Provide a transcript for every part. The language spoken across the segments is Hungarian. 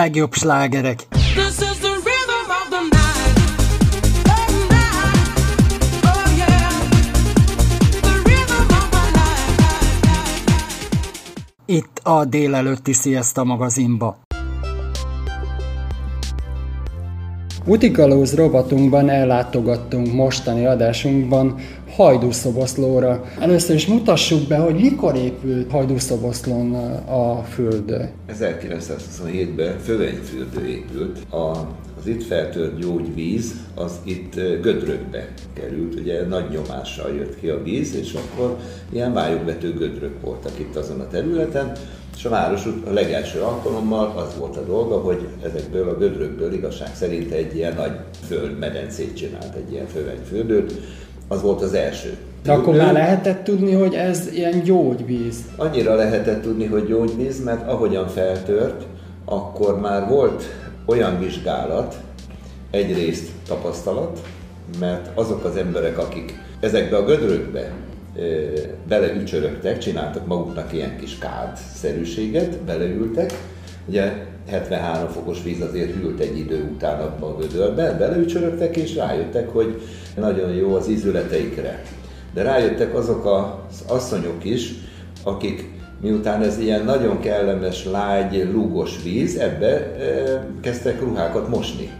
of my life. Itt a délelőtti Siesta magazinba. Utikalóz rovatunkban ellátogattunk mostani adásunkban Hajdúszoboszlóra. Először is mutassuk be, hogy mikor épült Hajdúszoboszlón a fürdő. 1927-ben Fövegyfürdő épült. A, az itt feltört gyógyvíz, az itt gödrökbe került, ugye nagy nyomással jött ki a víz, és akkor ilyen vályogvető gödrök voltak itt azon a területen, és a város a legelső alkalommal az volt a dolga, hogy ezekből a gödrökből igazság szerint egy ilyen nagy földmedencét csinált, egy ilyen fövegyfürdőt, az volt az első. De akkor már lehetett tudni, hogy ez ilyen gyógyvíz. Annyira lehetett tudni, hogy gyógyvíz, mert ahogyan feltört, akkor már volt olyan vizsgálat, egyrészt tapasztalat, mert azok az emberek, akik ezekbe a gödrökbe beleücsörögtek, csináltak maguknak ilyen kis kád-szerűséget, beleültek, ugye 73 fokos víz azért hűlt egy idő után abba a gödörbe, beleücsörögtek és rájöttek, hogy nagyon jó az ízületeikre. De rájöttek azok az asszonyok is, akik miután ez ilyen nagyon kellemes, lágy, lúgos víz, ebbe e, kezdtek ruhákat mosni.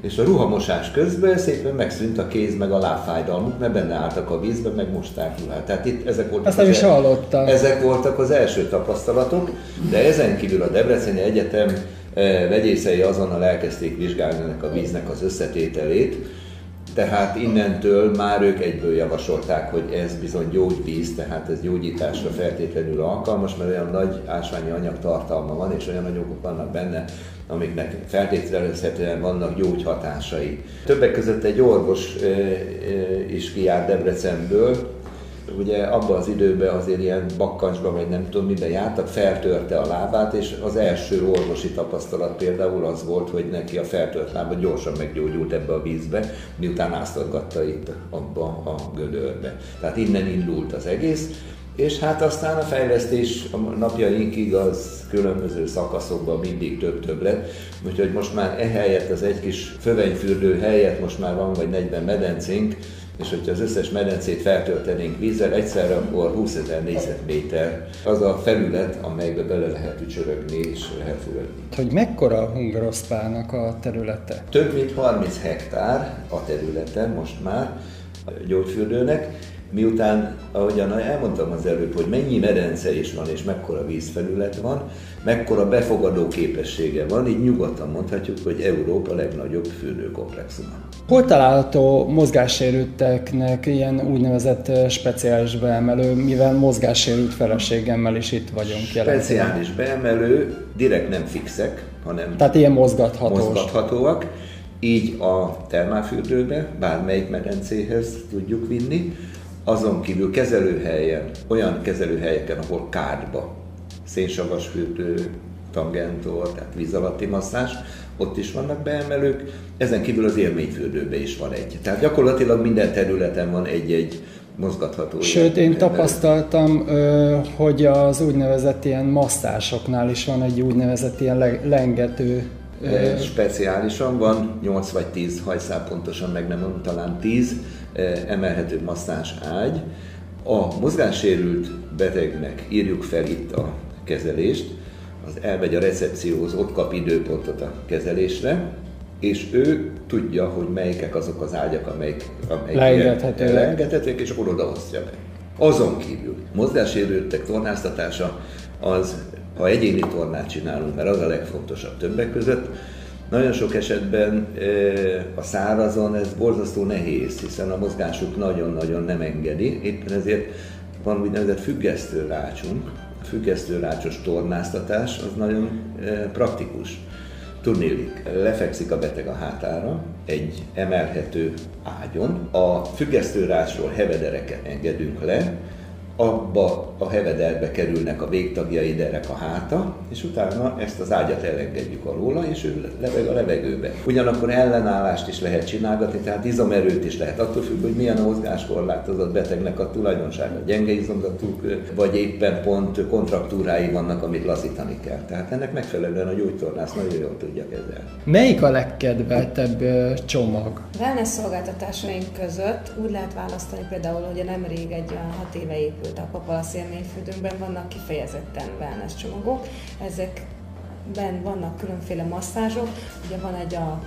És a ruhamosás közben szépen megszűnt a kéz meg a lábfájdalmuk, mert benne álltak a vízbe, meg mosták ruhát. Tehát itt ezek voltak, Ezt nem az is el- hallottam. ezek voltak az első tapasztalatok, de ezen kívül a Debreceni Egyetem eh, vegyészei azonnal elkezdték vizsgálni ennek a víznek az összetételét, tehát innentől már ők egyből javasolták, hogy ez bizony gyógyvíz, tehát ez gyógyításra feltétlenül alkalmas, mert olyan nagy ásványi anyag tartalma van, és olyan anyagok vannak benne, amiknek feltételezhetően vannak gyógyhatásai. Többek között egy orvos is kijárt Debrecenből, ugye abban az időben azért ilyen bakkancsban, vagy nem tudom miben jártak, feltörte a lábát, és az első orvosi tapasztalat például az volt, hogy neki a feltört lába gyorsan meggyógyult ebbe a vízbe, miután áztatgatta itt abba a gödörbe. Tehát innen indult az egész, és hát aztán a fejlesztés a napjainkig az különböző szakaszokban mindig több-több lett, úgyhogy most már ehelyett az egy kis fövegyfürdő helyett most már van vagy 40 medencénk, és hogyha az összes medencét feltöltenénk vízzel egyszerre, akkor 20 ezer négyzetméter az a felület, amelybe bele lehet ücsörögni és lehet fürödni. Hogy mekkora Hungaroszpának a területe? Több mint 30 hektár a területen most már a gyógyfürdőnek, miután, ahogyan elmondtam az előbb, hogy mennyi medence is van, és mekkora vízfelület van, mekkora befogadó képessége van, így nyugodtan mondhatjuk, hogy Európa legnagyobb fürdőkomplexuma. Hol található mozgássérülteknek ilyen úgynevezett eh, speciális beemelő, mivel mozgássérült feleségemmel is itt vagyunk jelen. Speciális beemelő, direkt nem fixek, hanem Tehát ilyen mozgathatós. mozgathatóak, így a termálfürdőbe, bármelyik medencéhez tudjuk vinni, azon kívül kezelőhelyen, olyan kezelőhelyeken, ahol kádba, szénsavas fürdő, tangentor, tehát víz alatti masszás, ott is vannak beemelők, ezen kívül az élményfürdőben is van egy. Tehát gyakorlatilag minden területen van egy-egy mozgatható Sőt, én tapasztaltam, hogy az úgynevezett ilyen masszásoknál is van egy úgynevezett ilyen le- lengető Speciálisan van 8 vagy 10 hajszál, pontosan meg nem mondom, talán 10 eh, emelhető masszás ágy. A mozgássérült betegnek írjuk fel itt a kezelést, az elmegy a recepcióhoz, ott kap időpontot a kezelésre, és ő tudja, hogy melyikek azok az ágyak, amelyik, amelyik Leengedhetőek. és akkor odaosztja be. Azon kívül mozgássérültek tornáztatása az ha egyéni tornát csinálunk, mert az a legfontosabb többek között, nagyon sok esetben a szárazon ez borzasztó nehéz, hiszen a mozgásuk nagyon-nagyon nem engedi, éppen ezért van úgynevezett függesztő rácsunk. A függesztő rácsos tornáztatás az nagyon ö, praktikus. Tudnélik, lefekszik a beteg a hátára egy emelhető ágyon, a függesztőrásról hevedereket engedünk le, abba a hevederbe kerülnek a végtagjai, derek a háta, és utána ezt az ágyat elengedjük alóla, és ő leveg a levegőbe. Ugyanakkor ellenállást is lehet csinálgatni, tehát izomerőt is lehet, attól függ, hogy milyen a mozgáskorlátozott betegnek a tulajdonsága, gyenge izomzatuk, vagy éppen pont kontraktúrái vannak, amit lazítani kell. Tehát ennek megfelelően a gyógytornász nagyon jól tudja kezelni. Melyik a legkedveltebb csomag? Wellness szolgáltatásaink között úgy lehet választani például, hogy nemrég egy olyan hat éve épült a Papalasz élményfürdőnkben vannak kifejezetten wellness csomagok. Ezekben vannak különféle masszázsok, ugye van egy a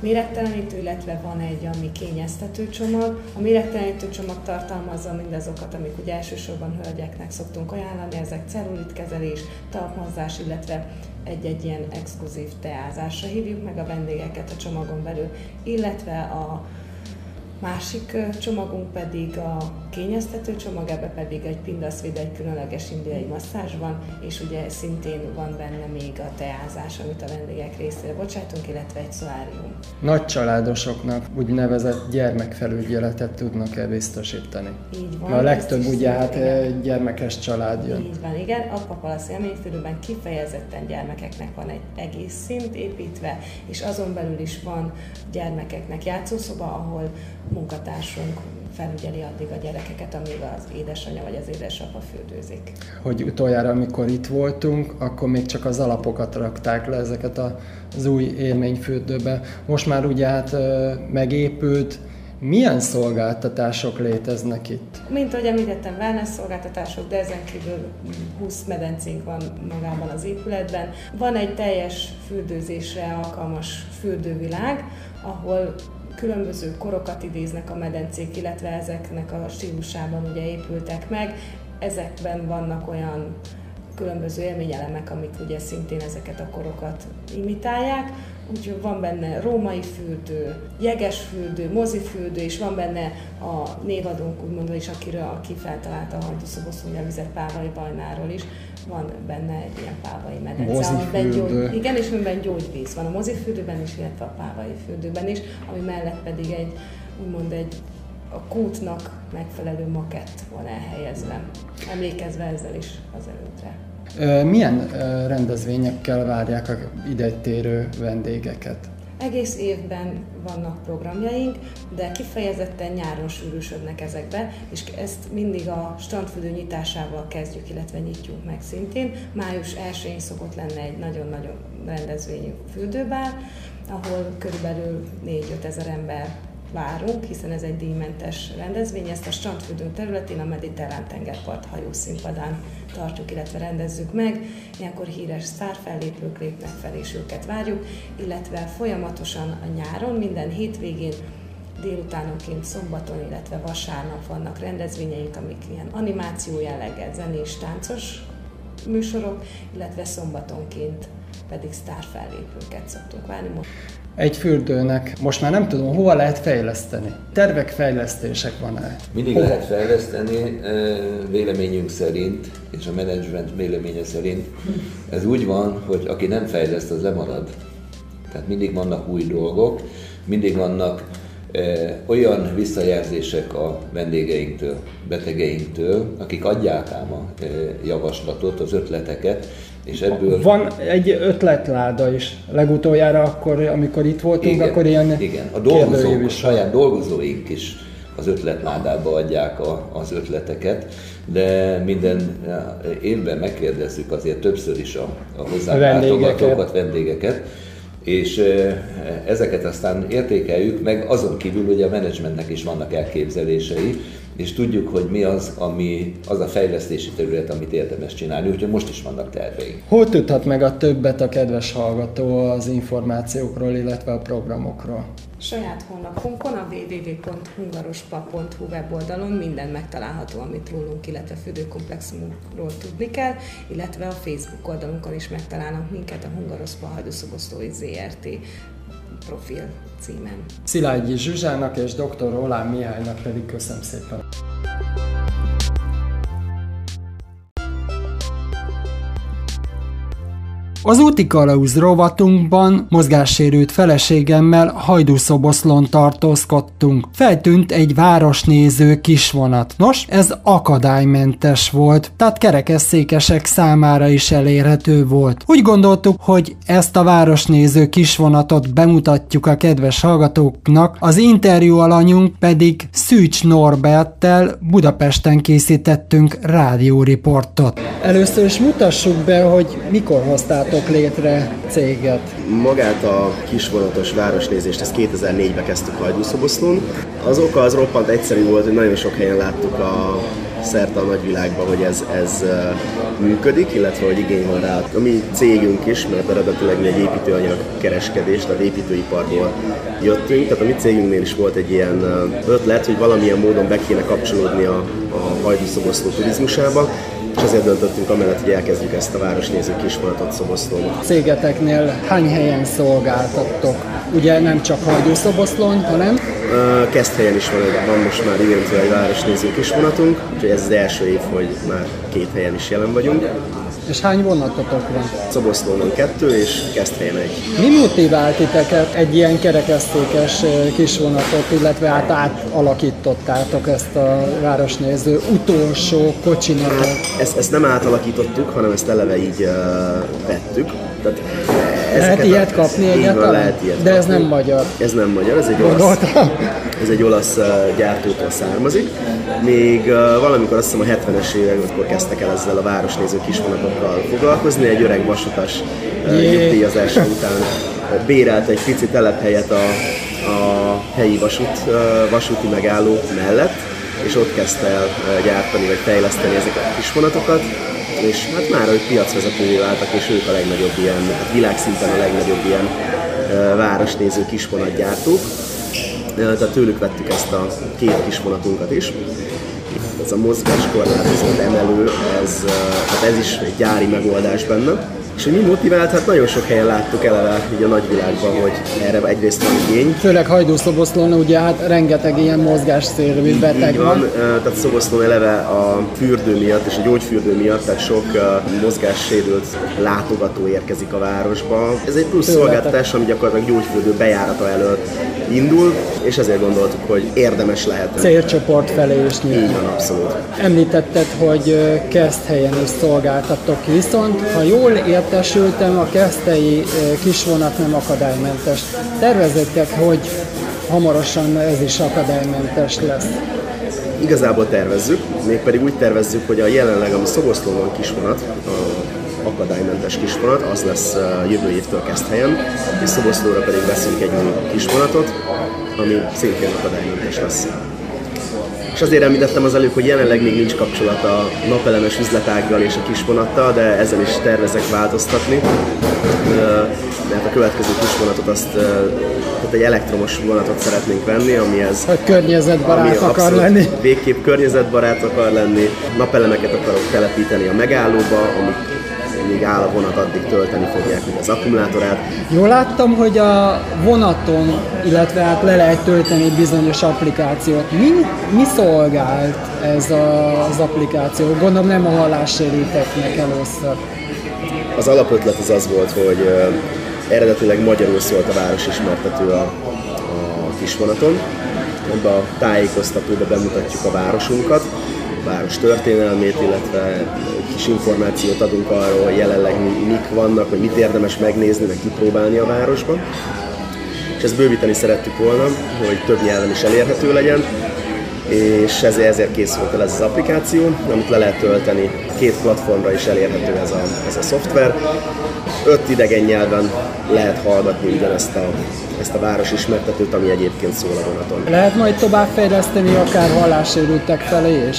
méregtelenítő, illetve van egy, ami kényeztető csomag. A méregtelenítő csomag tartalmazza mindazokat, amik ugye elsősorban hölgyeknek szoktunk ajánlani, ezek cellulitkezelés, talpmozás, illetve egy-egy ilyen exkluzív teázásra hívjuk meg a vendégeket a csomagon belül, illetve a Másik csomagunk pedig a kényeztető csomag, ebbe pedig egy pindaszvéd, egy különleges indiai masszázs van, és ugye szintén van benne még a teázás, amit a vendégek részére bocsájtunk, illetve egy szolárium. Nagy családosoknak úgynevezett gyermekfelügyeletet tudnak-e biztosítani? Így van. A legtöbb ugye hát igen. gyermekes család jön. Így van, igen. A Papalasz élményfürdőben kifejezetten gyermekeknek van egy egész szint építve, és azon belül is van gyermekeknek játszószoba, ahol munkatársunk felügyeli addig a gyerekeket, amíg az édesanyja vagy az édesapa fürdőzik. Hogy utoljára, amikor itt voltunk, akkor még csak az alapokat rakták le ezeket az új élményfürdőbe. Most már ugye hát megépült. Milyen szolgáltatások léteznek itt? Mint ahogy említettem, wellness szolgáltatások, de ezen kívül 20 medencénk van magában az épületben. Van egy teljes fürdőzésre alkalmas fürdővilág, ahol különböző korokat idéznek a medencék, illetve ezeknek a stílusában ugye épültek meg. Ezekben vannak olyan különböző élményelemek, amik ugye szintén ezeket a korokat imitálják. Úgyhogy van benne római fürdő, jeges fürdő, mozifürdő, és van benne a névadónk, úgymond is, akiről, aki feltalálta a hajdúszoboszlója vizet Pávai Bajnáról is. Van benne egy ilyen pávai medence, amiben gyógy, igen, és amiben gyógyvíz van a mozifürdőben is, illetve a pávai fürdőben is, ami mellett pedig egy, úgymond egy a kútnak megfelelő makett van elhelyezve, emlékezve ezzel is az előttre. Ö, Milyen rendezvényekkel várják a ide térő vendégeket? Egész évben vannak programjaink, de kifejezetten nyáron sűrűsödnek ezekbe, és ezt mindig a strandfürdő nyitásával kezdjük, illetve nyitjuk meg szintén. Május 1-én szokott lenni egy nagyon-nagyon rendezvényű fürdőbár, ahol körülbelül 4-5 ezer ember várunk, hiszen ez egy díjmentes rendezvény. Ezt a strandfürdő területén a Mediterrán tengerpart hajószínpadán tartjuk, illetve rendezzük meg. Ilyenkor híres sztárfellépők lépnek fel, és őket várjuk, illetve folyamatosan a nyáron, minden hétvégén délutánonként szombaton, illetve vasárnap vannak rendezvényeink, amik ilyen animáció jelleggel, zenés, táncos műsorok, illetve szombatonként pedig sztárfellépőket szoktunk várni. Egy fürdőnek most már nem tudom, hova lehet fejleszteni. Tervek, fejlesztések van-e? Mindig Hova? lehet fejleszteni, eh, véleményünk szerint, és a menedzsment véleménye szerint. Ez úgy van, hogy aki nem fejleszt, az lemarad. Tehát mindig vannak új dolgok, mindig vannak eh, olyan visszajelzések a vendégeinktől, betegeinktől, akik adják ám a eh, javaslatot, az ötleteket, és ebből... Van egy ötletláda is. Legutoljára akkor, amikor itt voltunk, akkor ilyen igen. A dolgozók, a is saját dolgozóink is az ötletládába adják a, az ötleteket, de minden évben megkérdezzük azért többször is a, a hozzánk Vendégeket. vendégeket, és ezeket aztán értékeljük, meg azon kívül ugye a menedzsmentnek is vannak elképzelései, és tudjuk, hogy mi az, ami, az a fejlesztési terület, amit érdemes csinálni, úgyhogy most is vannak terveink. Hol tudhat meg a többet a kedves hallgató az információkról, illetve a programokról? Saját honlapunkon, a www.hungarospa.hu weboldalon minden megtalálható, amit rólunk, illetve fürdőkomplexumunkról tudni kell, illetve a Facebook oldalunkon is megtalálnak minket a Hungarospa Hajdúszoboszlói ZRT profil címen. Szilágyi Zsuzsának és dr. Olán Mihálynak pedig köszönöm szépen. Az úti kalauz rovatunkban mozgássérült feleségemmel Hajdúszoboszlon tartózkodtunk. Feltűnt egy városnéző kisvonat. Nos, ez akadálymentes volt, tehát kerekesszékesek számára is elérhető volt. Úgy gondoltuk, hogy ezt a városnéző kisvonatot bemutatjuk a kedves hallgatóknak, az interjú alanyunk pedig Szűcs Norberttel Budapesten készítettünk rádióriportot. Először is mutassuk be, hogy mikor hoztátok létre céget. Magát a kisvonatos városnézést, ezt 2004-ben kezdtük Hajdúszoboszlón. Az oka az roppant egyszerű volt, hogy nagyon sok helyen láttuk a szerte a nagyvilágban, hogy ez, ez működik, illetve hogy igény van rá. A mi cégünk is, mert eredetileg mi egy építőanyag kereskedés, tehát építőiparból jöttünk, tehát a mi cégünknél is volt egy ilyen ötlet, hogy valamilyen módon be kéne kapcsolódni a, a turizmusába, és ezért döntöttünk amellett, hogy elkezdjük ezt a városnéző kisvonatot Szoboszlón. Cégeteknél hány helyen szolgáltattok? Ugye nem csak Hajdúszoboszlón, hanem Ö, Keszthelyen is van, van most már ígértve egy városnéző kisvonatunk, úgyhogy ez az első év, hogy már két helyen is jelen vagyunk. És hány vonatotok van? Szoboszlónon kettő, és Keszthelyen egy. Mi motivált titeket egy ilyen kerekesztékes ö, kisvonatot, illetve hát átalakítottátok ezt a városnéző utolsó kocsinatot? Ezt, ezt nem átalakítottuk, hanem ezt eleve így uh, vettük. Tehát Lehet ezeket a- ilyet kapni Így van, egyáltalán? lehet ilyet De ez kapni. nem magyar. Ez nem magyar, ez egy olasz, ez egy olasz gyártótól származik. Még valamikor azt hiszem a 70-es években kezdtek el ezzel a városnéző kisvonatokkal foglalkozni. Egy öreg vasutas nyugdíjazása után bérelt egy pici telephelyet a, a helyi vasút, vasúti megálló mellett, és ott kezdte el gyártani vagy fejleszteni ezeket a kisvonatokat és hát már ők piacvezetővé váltak, és ők a legnagyobb ilyen, hát világszinten a legnagyobb ilyen városnéző kisvonatgyártók. Ö, Tehát tőlük vettük ezt a két kisvonatunkat is. Ez a mozgáskorlátozott emelő, ez, hát ez is egy gyári megoldás benne. És hogy mi motivált? Hát nagyon sok helyen láttuk eleve így a nagyvilágban, hogy erre egyrészt van igény, Főleg Hajdúszoboszlón ugye hát rengeteg ilyen mozgásszérű beteg Így van. tehát Szoboszlón eleve a fürdő miatt és a gyógyfürdő miatt, tehát sok mozgássérült látogató érkezik a városba. Ez egy plusz Tőletek. szolgáltatás, ami gyakorlatilag gyógyfürdő bejárata elől indul, és ezért gondoltuk, hogy érdemes lehet. Célcsoport felé is nyílt. Így van, abszolút. Említetted, hogy ö, Keszthelyen is szolgáltattok, viszont ha jól értesültem, a keszthelyi ö, kisvonat nem akadálymentes. Tervezettek, hogy hamarosan ez is akadálymentes lesz. Igazából tervezzük, mégpedig úgy tervezzük, hogy a jelenleg, ami Szoboszlóban kisvonat, a akadálymentes kisvonat, az lesz jövő évtől kezd helyen, és Szoboszlóra pedig veszünk egy új kisvonatot, ami szintén akadálymentes lesz. És azért említettem az előbb, hogy jelenleg még nincs kapcsolat a napelemes üzletággal és a kisvonattal, de ezen is tervezek változtatni. Mert a következő kisvonatot azt, tehát egy elektromos vonatot szeretnénk venni, ami ez Hogy környezetbarát akar abszolút lenni. Végképp környezetbarát akar lenni, napelemeket akarok telepíteni a megállóba, amik míg áll a vonat, addig tölteni fogják ugye az akkumulátorát. Jól láttam, hogy a vonaton, illetve hát le lehet tölteni bizonyos applikációt. Mi, mi szolgált ez a, az applikáció? Gondolom nem a hallássérülteknek először. Az alapötlet az az volt, hogy ö, eredetileg magyarul szólt a városismertető a, a kisvonaton. Ebbe a tájékoztatóba bemutatjuk a városunkat, város történelmét, illetve kis információt adunk arról, hogy jelenleg mi- mik vannak, hogy mit érdemes megnézni, meg kipróbálni a városban. És ezt bővíteni szerettük volna, hogy több nyelven is elérhető legyen, és ezért, ezért készült el ez az applikáció, amit le lehet tölteni. Két platformra is elérhető ez a, ez a szoftver. Öt idegen nyelven lehet hallgatni ugyanezt a, ezt a városismertetőt, ami egyébként szól a vonaton. Lehet majd továbbfejleszteni akár hallássérültek felé is?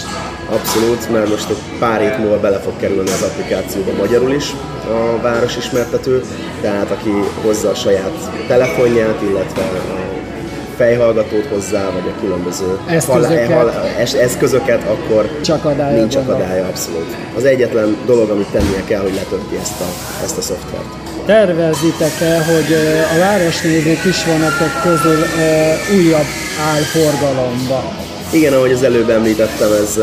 Abszolút, mert most egy pár hét múlva bele fog kerülni az applikációba magyarul is a városismertető, tehát aki hozza a saját telefonját, illetve a fejhallgatót hozzá, vagy a különböző Eszközöket. hallá- es- eszközöket, akkor Csak adálya nincs akadálya, abszolút. Az egyetlen dolog, amit tennie kell, hogy letölti ezt a, ezt a szoftvert. Tervezitek-e, hogy a városnéző kisvonatok közül újabb áll forgalomba? Igen, ahogy az előbb említettem, ez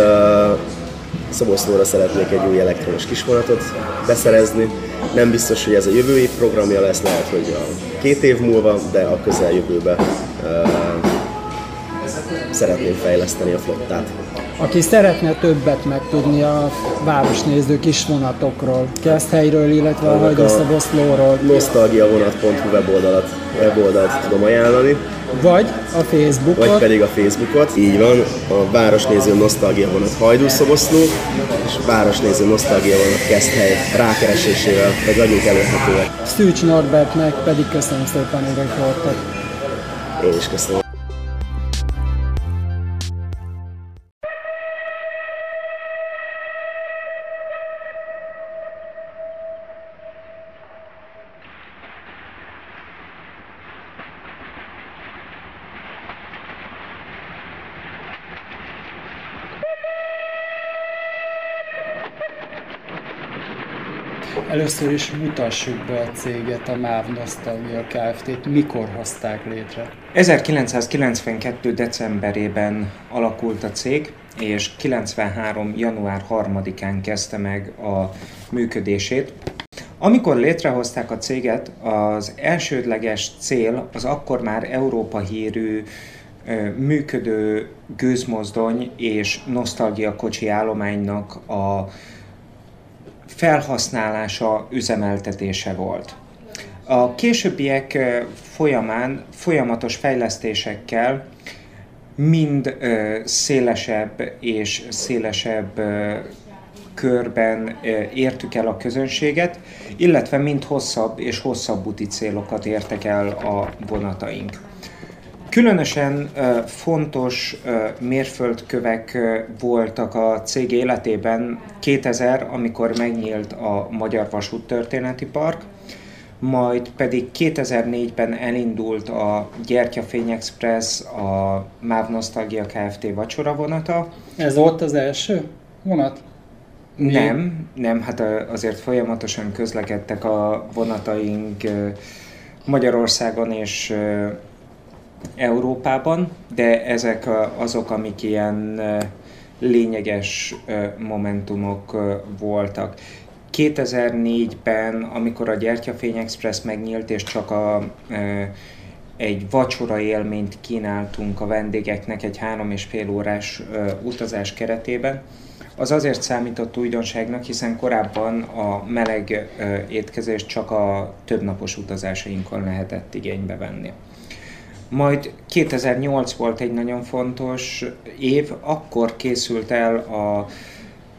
Szoboszlóra szeretnék egy új elektromos kisvonatot beszerezni. Nem biztos, hogy ez a jövő év programja lesz, lehet, hogy a két év múlva, de a közeljövőben szeretném fejleszteni a flottát. Aki szeretne többet megtudni a városnéző kisvonatokról, Keszthelyről, illetve a Annak a- Hajdúszoboszlóról, Nosztalgiavonat.hu weboldalt, weboldalt tudom ajánlani, vagy a Facebookot, vagy pedig a Facebookot. Így van, a Városnéző Nosztalgia vonat Hajdúszoboszló, és Városnéző Nosztalgia vonat Keszthely rákeresésével, vagy vagyunk elérhetőek. Szűcs Norbertnek pedig köszönöm szépen, hogy voltak. Én is Először is mutassuk be a céget, a MÁV Nostalgia Kft-t. Mikor hozták létre? 1992. decemberében alakult a cég, és 93. január 3-án kezdte meg a működését. Amikor létrehozták a céget, az elsődleges cél az akkor már Európa hírű működő gőzmozdony és nosztalgia kocsi állománynak a felhasználása, üzemeltetése volt. A későbbiek folyamán folyamatos fejlesztésekkel mind szélesebb és szélesebb körben értük el a közönséget, illetve mind hosszabb és hosszabb úti célokat értek el a vonataink. Különösen fontos mérföldkövek voltak a cég életében 2000, amikor megnyílt a Magyar Vasúttörténeti Park, majd pedig 2004-ben elindult a Gyertyafény Express, a MÁV Nostalgia Kft. vacsora vonata. Ez volt az első vonat? Nem, nem, hát azért folyamatosan közlekedtek a vonataink Magyarországon és Európában, de ezek azok, amik ilyen lényeges momentumok voltak. 2004-ben, amikor a Gyertyafény Express megnyílt, és csak a, egy vacsora élményt kínáltunk a vendégeknek egy három és fél órás utazás keretében, az azért számított újdonságnak, hiszen korábban a meleg étkezést csak a többnapos utazásainkon lehetett igénybe venni. Majd 2008 volt egy nagyon fontos év, akkor készült el a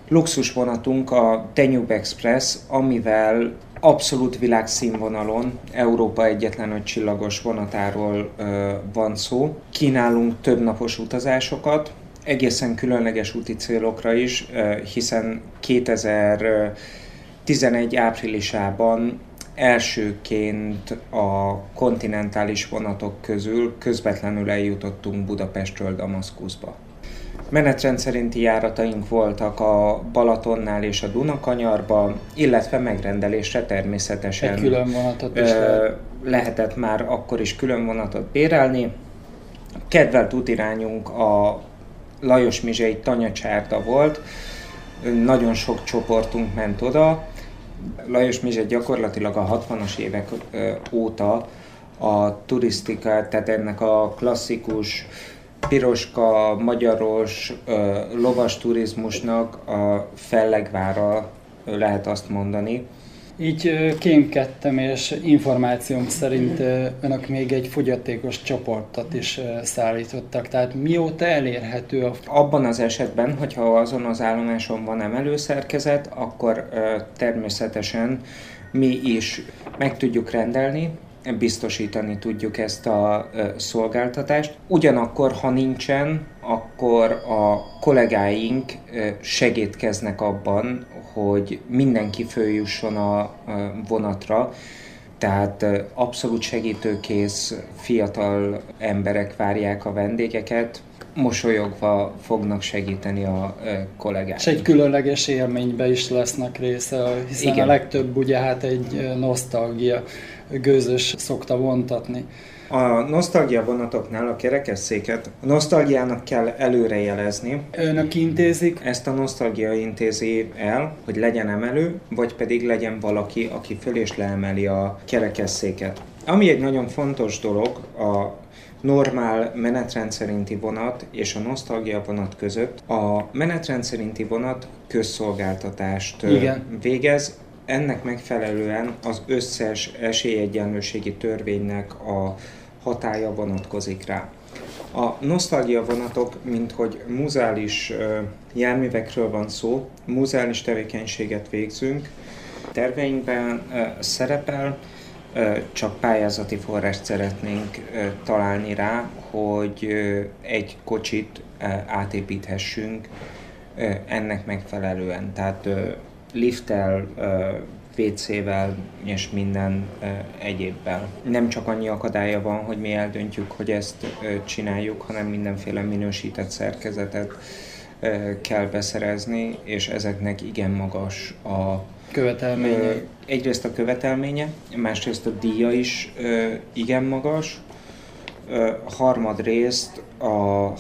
luxusvonatunk, a Danube Express, amivel abszolút világszínvonalon Európa egyetlen öt csillagos vonatáról ö, van szó. Kínálunk többnapos utazásokat, egészen különleges úti célokra is, ö, hiszen 2011 áprilisában elsőként a kontinentális vonatok közül közvetlenül eljutottunk Budapestről Damaszkuszba. Menetrend szerinti járataink voltak a Balatonnál és a Dunakanyarba, illetve megrendelésre természetesen Egy külön vonatot is lehet. lehetett már akkor is külön vonatot bérelni. Kedvelt útirányunk a Lajos Mizsei Tanyacsárda volt, nagyon sok csoportunk ment oda. Lajos Mizse gyakorlatilag a 60-as évek óta a turisztika, tehát ennek a klasszikus piroska, magyaros, lovas turizmusnak a fellegvára lehet azt mondani. Így kémkedtem, és információm szerint önök még egy fogyatékos csoportot is szállítottak. Tehát mióta elérhető a Abban az esetben, hogyha azon az állomáson van emelőszerkezet, akkor természetesen mi is meg tudjuk rendelni, biztosítani tudjuk ezt a szolgáltatást. Ugyanakkor, ha nincsen, akkor a kollégáink segítkeznek abban, hogy mindenki följusson a vonatra, tehát abszolút segítőkész fiatal emberek várják a vendégeket, mosolyogva fognak segíteni a ö, kollégáink. És egy különleges élménybe is lesznek része, hiszen Igen. a legtöbb ugye hát egy nosztalgia gőzös szokta vontatni. A nosztalgia vonatoknál a kerekesszéket a nosztalgiának kell előrejelezni. Önök intézik, Ezt a nosztalgia intézi el, hogy legyen emelő, vagy pedig legyen valaki, aki föl és leemeli a kerekesszéket. Ami egy nagyon fontos dolog, a normál menetrend szerinti vonat és a nosztalgia vonat között. A menetrend szerinti vonat közszolgáltatást Igen. végez, ennek megfelelően az összes esélyegyenlőségi törvénynek a hatája vonatkozik rá. A nosztalgia vonatok, mint hogy muzeális ö, járművekről van szó, muzeális tevékenységet végzünk, terveinkben szerepel, csak pályázati forrást szeretnénk találni rá, hogy egy kocsit átépíthessünk ennek megfelelően. Tehát lifttel, WC-vel és minden egyébbel. Nem csak annyi akadálya van, hogy mi eldöntjük, hogy ezt csináljuk, hanem mindenféle minősített szerkezetet kell beszerezni, és ezeknek igen magas a követelményei. Ö, Egyrészt a követelménye, másrészt a díja is igen magas, harmadrészt, a,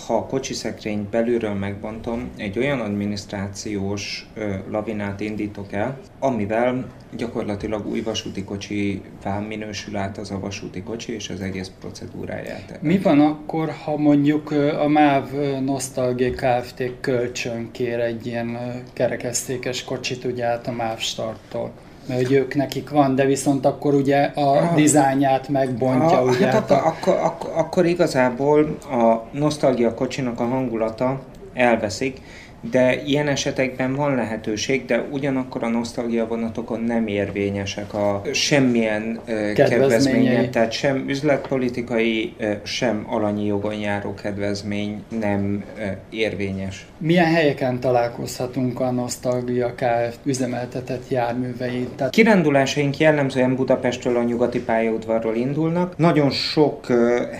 ha a kocsiszekrényt belülről megbontom, egy olyan adminisztrációs ö, lavinát indítok el, amivel gyakorlatilag új vasúti kocsivá minősül át az a vasúti kocsi, és az egész procedúráját. Mi van akkor, ha mondjuk a MÁV Nostalgia Kft. kölcsön kér egy ilyen ö, kerekesszékes kocsit ugye át a MÁV starttól? Mert hogy ők nekik van, de viszont akkor ugye a Ah. dizájnját megbontja, Ah, ugye? hát hát akkor, a- akkor, akkor, akkor igazából a nosztalgia kocsinak a hangulata elveszik, de ilyen esetekben van lehetőség, de ugyanakkor a nosztalgia vonatokon nem érvényesek a semmilyen kedvezménye, tehát sem üzletpolitikai, sem alanyi jogon járó kedvezmény nem érvényes. Milyen helyeken találkozhatunk a Nostalgia Kft. üzemeltetett járművein? Tehát Kirándulásaink jellemzően Budapestről a nyugati pályaudvarról indulnak. Nagyon sok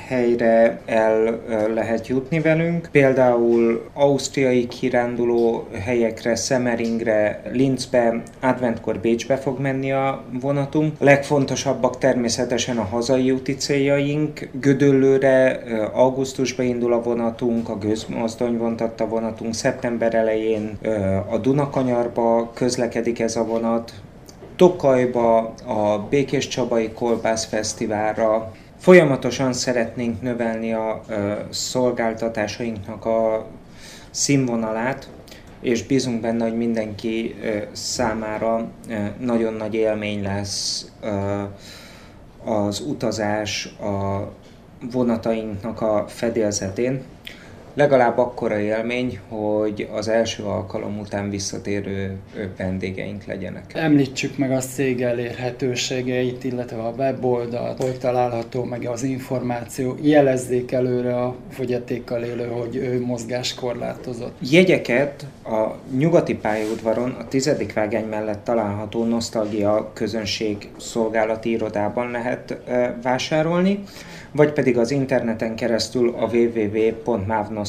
helyre el lehet jutni velünk, például ausztriai kiránduló helyekre, Semmeringre, Linzbe, adventkor Bécsbe fog menni a vonatunk. Legfontosabbak természetesen a hazai úti céljaink. Gödöllőre augusztusban indul a vonatunk, a gőzmozdony vontatta vonatunk, szeptember elején a Dunakanyarba közlekedik ez a vonat, Tokajba, a Békés Csabai Kolbász Fesztiválra. Folyamatosan szeretnénk növelni a ö, szolgáltatásainknak a színvonalát, és bízunk benne, hogy mindenki számára nagyon nagy élmény lesz az utazás a vonatainknak a fedélzetén. Legalább akkora élmény, hogy az első alkalom után visszatérő vendégeink legyenek. említsük meg a cég elérhetőségeit, illetve a weboldalt, hol található meg az információ. Jelezzék előre a fogyatékkal élő, hogy ő mozgáskorlátozott. Jegyeket a nyugati pályaudvaron a tizedik vágány mellett található Nostalgia közönség szolgálati irodában lehet vásárolni, vagy pedig az interneten keresztül a www.mávnostalgia.hu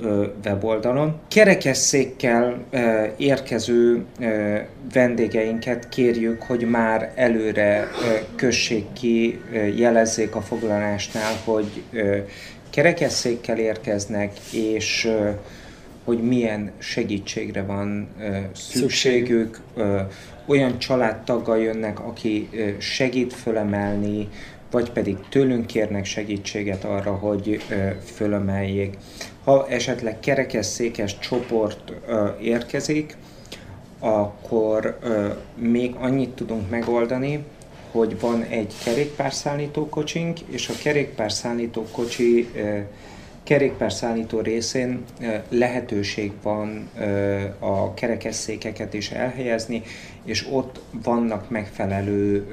ö, weboldalon. Kerekesszékkel érkező vendégeinket kérjük, hogy már előre kössék ki, jelezzék a foglalásnál, hogy kerekesszékkel érkeznek, és hogy milyen segítségre van szükségük. Olyan családtaggal jönnek, aki segít fölemelni, vagy pedig tőlünk kérnek segítséget arra, hogy fölemeljék. Ha esetleg kerekesszékes csoport érkezik, akkor még annyit tudunk megoldani, hogy van egy kerékpárszállító kocsink, és a kerékpárszállító kocsi kerékpárszállító részén lehetőség van a kerekesszékeket is elhelyezni, és ott vannak megfelelő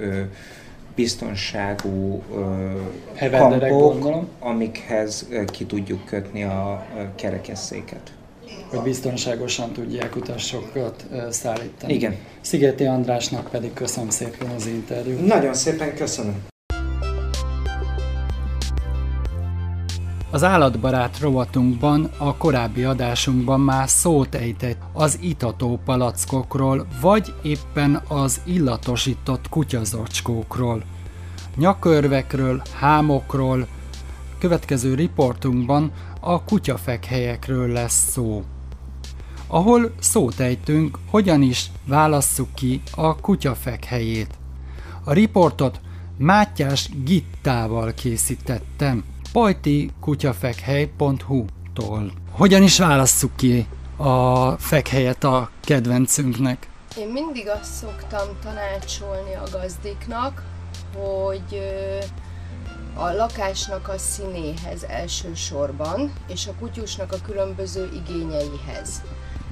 biztonságú ö, kampok, gondolom. amikhez ö, ki tudjuk kötni a ö, kerekesszéket. hogy biztonságosan tudják utasokat ö, szállítani. Igen. Szigeti Andrásnak pedig köszönöm szépen az interjút. Nagyon szépen köszönöm. Az állatbarát rovatunkban, a korábbi adásunkban már szót ejtett az itató palackokról, vagy éppen az illatosított kutyazacskókról. Nyakörvekről, hámokról, következő riportunkban a kutyafekhelyekről lesz szó ahol szót ejtünk, hogyan is válasszuk ki a kutyafek helyét. A riportot Mátyás Gittával készítettem, pajtikutyafekhely.hu-tól. Hogyan is válasszuk ki a fekhelyet a kedvencünknek? Én mindig azt szoktam tanácsolni a gazdiknak, hogy a lakásnak a színéhez elsősorban, és a kutyusnak a különböző igényeihez.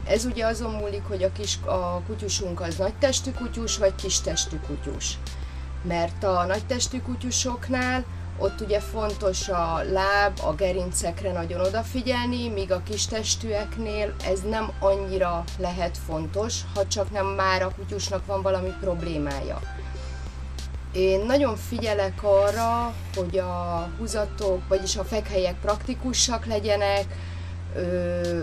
Ez ugye azon múlik, hogy a, kis, a kutyusunk az nagytestű kutyus, vagy kistestű kutyus. Mert a nagytestű kutyusoknál ott ugye fontos a láb, a gerincekre nagyon odafigyelni, míg a kistestűeknél ez nem annyira lehet fontos, ha csak nem már a kutyusnak van valami problémája. Én nagyon figyelek arra, hogy a húzatok, vagyis a fekhelyek praktikusak legyenek,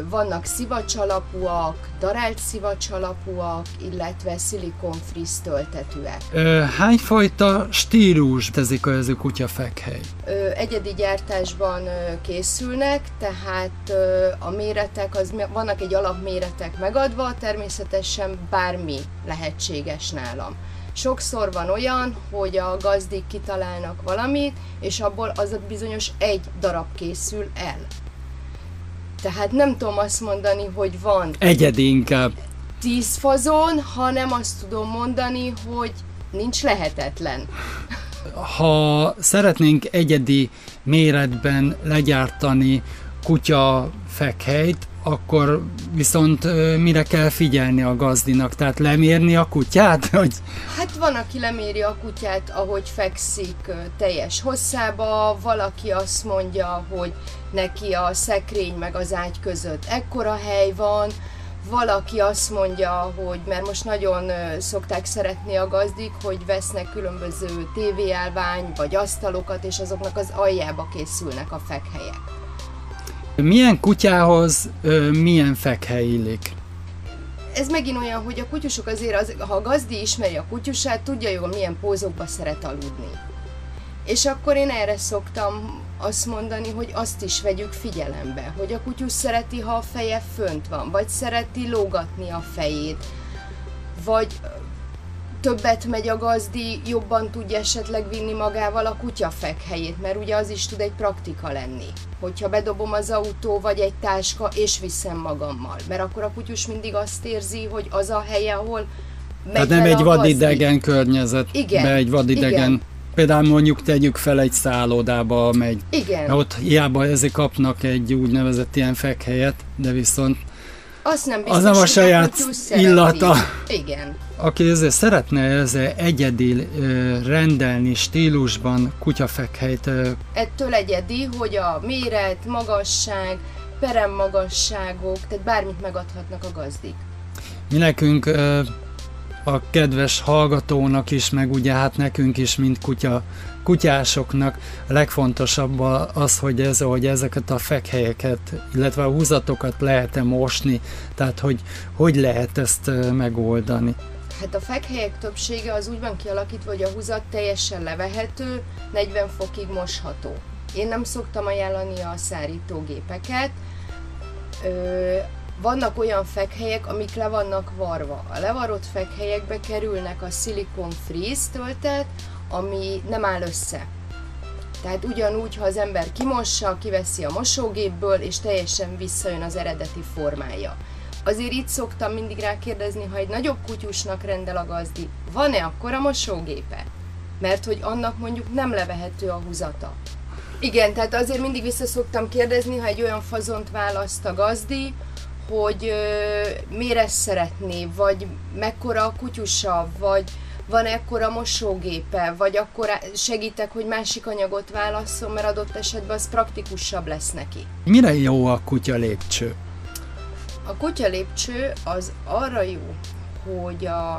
vannak szivacsalapúak, darált szivacsalapúak, illetve szilikon-friss töltetőek. Ö, hányfajta stílus tezik ez a kutyafekhely? Ö, egyedi gyártásban készülnek, tehát a méretek, az, vannak egy alapméretek megadva, természetesen bármi lehetséges nálam. Sokszor van olyan, hogy a gazdik kitalálnak valamit, és abból az a bizonyos egy darab készül el. Tehát nem tudom azt mondani, hogy van Egyedi inkább. tíz fazon, hanem azt tudom mondani, hogy nincs lehetetlen. Ha szeretnénk egyedi méretben legyártani kutya fekhelyt, akkor viszont mire kell figyelni a gazdinak? Tehát lemérni a kutyát? Hogy Hát van, aki leméri a kutyát, ahogy fekszik teljes hosszába, valaki azt mondja, hogy neki a szekrény meg az ágy között ekkora hely van, valaki azt mondja, hogy mert most nagyon szokták szeretni a gazdik, hogy vesznek különböző tévéállvány vagy asztalokat, és azoknak az aljába készülnek a fekhelyek. Milyen kutyához ö, milyen fekhely illik? ez megint olyan, hogy a kutyusok azért, az, ha a gazdi ismeri a kutyusát, tudja jól milyen pózokba szeret aludni. És akkor én erre szoktam azt mondani, hogy azt is vegyük figyelembe, hogy a kutyus szereti, ha a feje fönt van, vagy szereti lógatni a fejét, vagy többet megy a gazdi, jobban tudja esetleg vinni magával a kutyafek helyét, mert ugye az is tud egy praktika lenni. Hogyha bedobom az autó, vagy egy táska, és viszem magammal. Mert akkor a kutyus mindig azt érzi, hogy az a helye, ahol Tehát nem egy vadidegen környezet, Igen, de egy vadidegen. igen. Például mondjuk tegyük fel egy szállodába megy. Igen. Ott hiába ezek kapnak egy úgynevezett ilyen fekhelyet, de viszont Azt nem biztos, az nem a saját illata. Igen. aki ezzel szeretne ezzel egyedi rendelni stílusban kutyafekhelyt, Ettől egyedi, hogy a méret, magasság, peremmagasságok, tehát bármit megadhatnak a gazdik. mi nekünk a kedves hallgatónak is, meg ugye hát nekünk is, mint kutya, kutyásoknak legfontosabb az, hogy, ez, hogy ezeket a fekhelyeket, illetve a húzatokat lehet-e mosni, tehát hogy hogy lehet ezt megoldani. Hát a fekhelyek többsége az úgy van kialakítva, hogy a húzat teljesen levehető, 40 fokig mosható. Én nem szoktam ajánlani a szárítógépeket. Vannak olyan fekhelyek, amik le vannak varva. A levarott fekhelyekbe kerülnek a silikon freeze töltet, ami nem áll össze. Tehát ugyanúgy, ha az ember kimossa, kiveszi a mosógépből, és teljesen visszajön az eredeti formája. azért itt szoktam mindig rákérdezni, ha egy nagyobb kutyusnak rendel a gazdi, van-e akkor a mosógépe? Mert hogy annak mondjuk nem levehető a húzata. Igen, tehát azért mindig vissza szoktam kérdezni, ha egy olyan fazont választ a gazdi, hogy ö, mire szeretné, vagy mekkora a kutyusa, vagy van ekkora mosógépe, vagy akkor segítek, hogy másik anyagot válasszon, mert adott esetben az praktikusabb lesz neki. Mire jó a kutya lépcső? A kutya lépcső az arra jó, hogy a,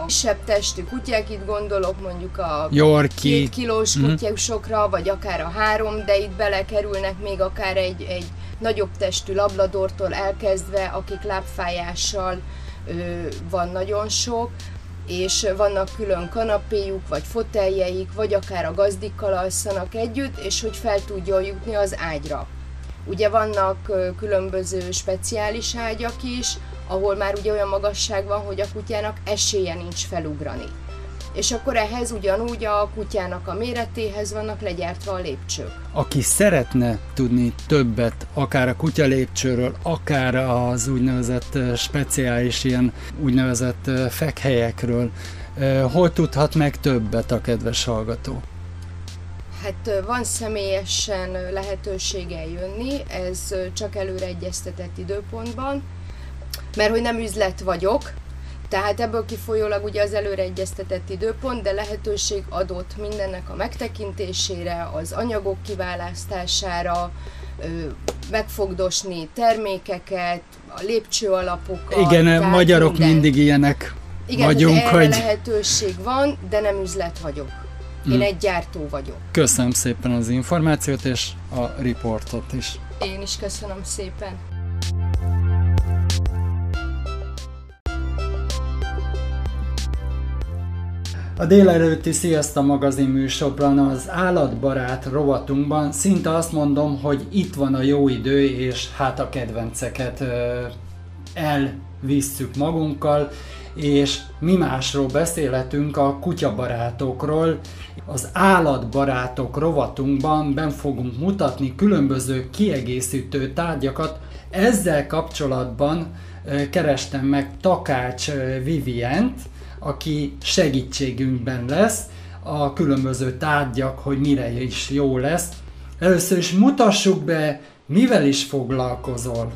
a kisebb testű kutyák, itt gondolok mondjuk a Yorkie. két kilós Mhm. kutyusokra, vagy akár a három, de itt belekerülnek még akár egy, egy nagyobb testű labladortól elkezdve, akik lábfájással van nagyon sok, és vannak külön kanapéjuk, vagy foteljeik, vagy akár a gazdikkal alszanak együtt, és hogy fel tudjon jutni az ágyra. Ugye vannak különböző speciális ágyak is, ahol már ugye olyan magasság van, hogy a kutyának esélye nincs felugrani. És akkor ehhez ugyanúgy a kutyának a méretéhez vannak legyártva a lépcsők. Aki szeretne tudni többet, akár a kutya lépcsőről, akár az úgynevezett speciális ilyen úgynevezett fekhelyekről, hol tudhat meg többet a kedves hallgató? Hát van személyesen lehetősége jönni, ez csak előre egyeztetett időpontban, mert hogy nem üzlet vagyok, tehát ebből kifolyólag ugye az előre egyeztetett időpont, de lehetőség adott mindennek a megtekintésére, az anyagok kiválasztásására, ö, megfogdosni termékeket, a lépcső alapokat. Igen, magyarok minden. mindig ilyenek Igen, vagyunk, erre hogy lehetőség van, de nem üzlet vagyok. Én Mm. egy gyártó vagyok. köszönöm szépen az információt és a riportot is. Én is köszönöm szépen. A délelőtti Sziasztok magazin műsorban az állatbarát rovatunkban szinte azt mondom, hogy itt van a jó idő, és hát a kedvenceket elvisszük magunkkal, és mi másról beszélhetünk a kutyabarátokról. Az állatbarátok rovatunkban ben fogunk mutatni különböző kiegészítő tárgyakat. Ezzel kapcsolatban kerestem meg Takács Vivient, aki segítségünkben lesz, a különböző tárgyak, hogy mire is jó lesz. Először is mutassuk be, mivel is foglalkozol.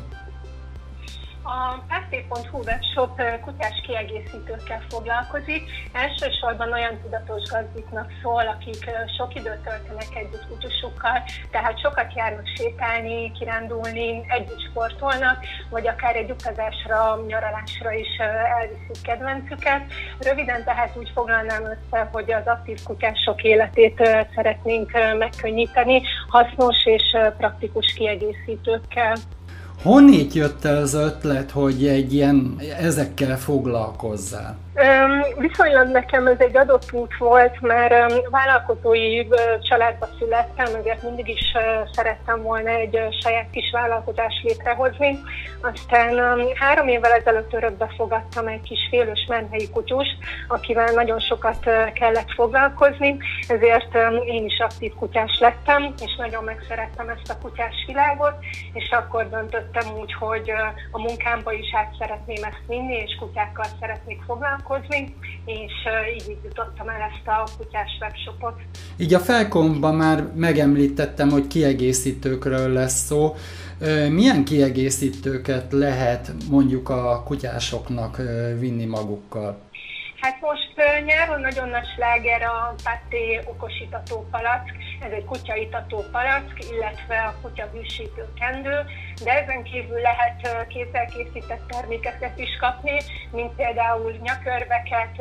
A peszté.hu webshop kutyás kiegészítőkkel foglalkozik. Elsősorban olyan tudatos gazdiknak szól, akik sok időt töltenek együtt kutyusukkal, tehát sokat járnak sétálni, kirándulni, együtt sportolnak, vagy akár egy utazásra, nyaralásra is elviszik kedvencüket. Röviden tehát úgy foglalnám össze, hogy az aktív kutyások életét szeretnénk megkönnyíteni hasznos és praktikus kiegészítőkkel. Honnét jött el az ötlet, hogy egy ilyen ezekkel foglalkozzál? Viszonylag nekem ez egy adott út volt, mert vállalkozói családba születtem, ezért mindig is szerettem volna egy saját kis vállalkozást létrehozni. Aztán három évvel ezelőtt örökbe fogadtam egy kis félős menhelyi kutyust, akivel nagyon sokat kellett foglalkozni, ezért én is aktív kutyás lettem, és nagyon megszerettem ezt a kutyás világot, és akkor döntöttem úgy, hogy a munkámba is át szeretném ezt vinni, és kutyákkal szeretnék foglalkozni, és ö, így jutottam el ezt a kutyás webshopot. Így a felkomban már megemlítettem, hogy kiegészítőkről lesz szó. Milyen kiegészítőket lehet mondjuk a kutyásoknak vinni magukkal? Hát most nyáron nagyon nagy sláger a Paté okosítató palack, ez egy kutyaitató palack, illetve a kutya hűsítő kendő, de ezen kívül lehet kézzel készített termékeket is kapni, mint például nyakörveket,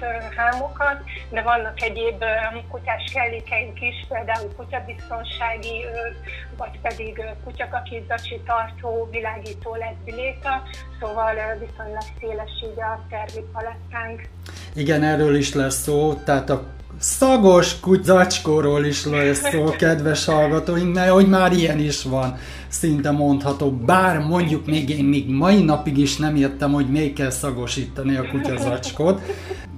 ö, hámokat, de vannak egyéb kutyás kellékeink is, például kutyabiztonsági vagy pedig kutyakakizzacsi tartó, világító ledbiléta, szóval viszonylag széles így a termékpalettánk. Igen, erről is lesz szó, tehát a szagos kutyacskóról is lesz szó, kedves hallgatóink, mert hogy már ilyen is van, szinte mondható. Bár mondjuk még én még mai napig is nem értem, hogy még kell szagosítani a kutyazacskót.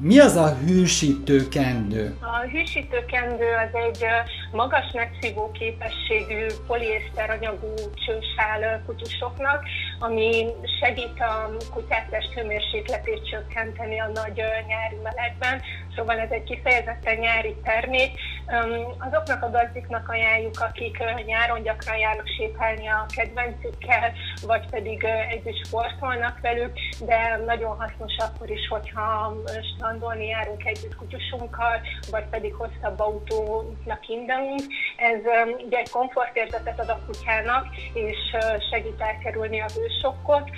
Mi az a hűsítő kendő? A hűsítőkendő az egy magas megszívó képességű poliészter anyagú csősál kutyusoknak, ami segít a kutyák testhőmérsékletét csökkenteni a nagy nyári melegben, szóval ez egy kifejezetten nyári termék. Azoknak a gazdiknak ajánljuk, akik nyáron gyakran járnak sétálni a kedvencükkel, vagy pedig együtt sportolnak velük, de nagyon hasznos akkor is, hogyha strandolni járunk együtt kutyusunkkal, vagy pedig hosszabb autónak indulunk. Ez ugye egy komfortérzetet ad a kutyának, és segít elkerülni a hősokkot.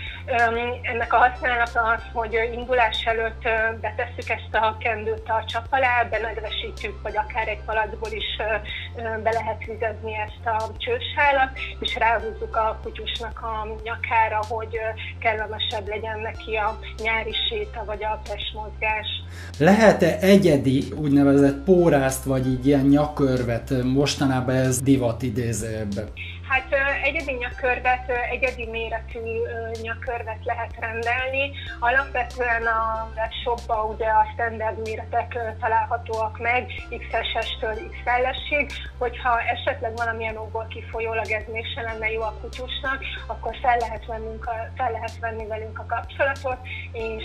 Ennek a használata az, hogy indulás előtt betesszük ezt a kendőt a csap alá, benedvesítjük, vagy akár egy palacból is be lehet vizezni ezt a csősálat, és ráhúzzuk a kutyusnak a nyakára, hogy kellemesebb legyen neki a nyári séta, vagy a testmozgás. Lehet-e egyedi úgynevezett pórászt, vagy így ilyen nyakörvet? Mostanában ez divat idézőjebben. Hát egyedi nyakörvet, egyedi méretű nyakörvet lehet rendelni. Alapvetően a shopban ugye a standard méretek találhatóak meg, XS-től XL-esig. Hogyha esetleg valamilyen okból kifolyólag ez mégse lenne jó a kutyusnak, akkor fel lehet, a, fel lehet venni velünk a kapcsolatot, és,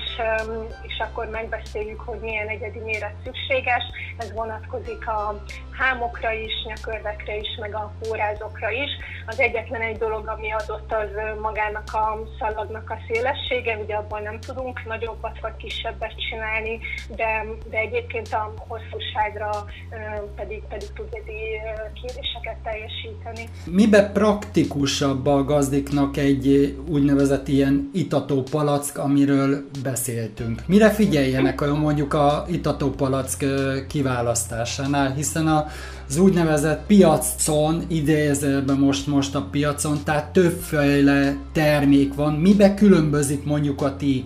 és akkor megbeszéljük, hogy milyen egyedi méret szükséges. Ez vonatkozik a hámokra is, nyakörvekre is, meg a pórázokra is. Az egyetlen egy dolog, ami adott, az magának a szalagnak a szélessége, ugye abban nem tudunk nagyobbat vagy kisebbet csinálni, de, de egyébként a hosszúságra pedig, pedig tud egy kéréseket teljesíteni. Mibe praktikusabb a gazdiknak egy úgynevezett ilyen itató palack, amiről beszéltünk? Mire figyeljenek a mondjuk a itató palack kiválasztásánál, hiszen a az úgynevezett piacon, idézőben most, most a piacon, tehát többféle termék van. Mibe különbözik mondjuk a ti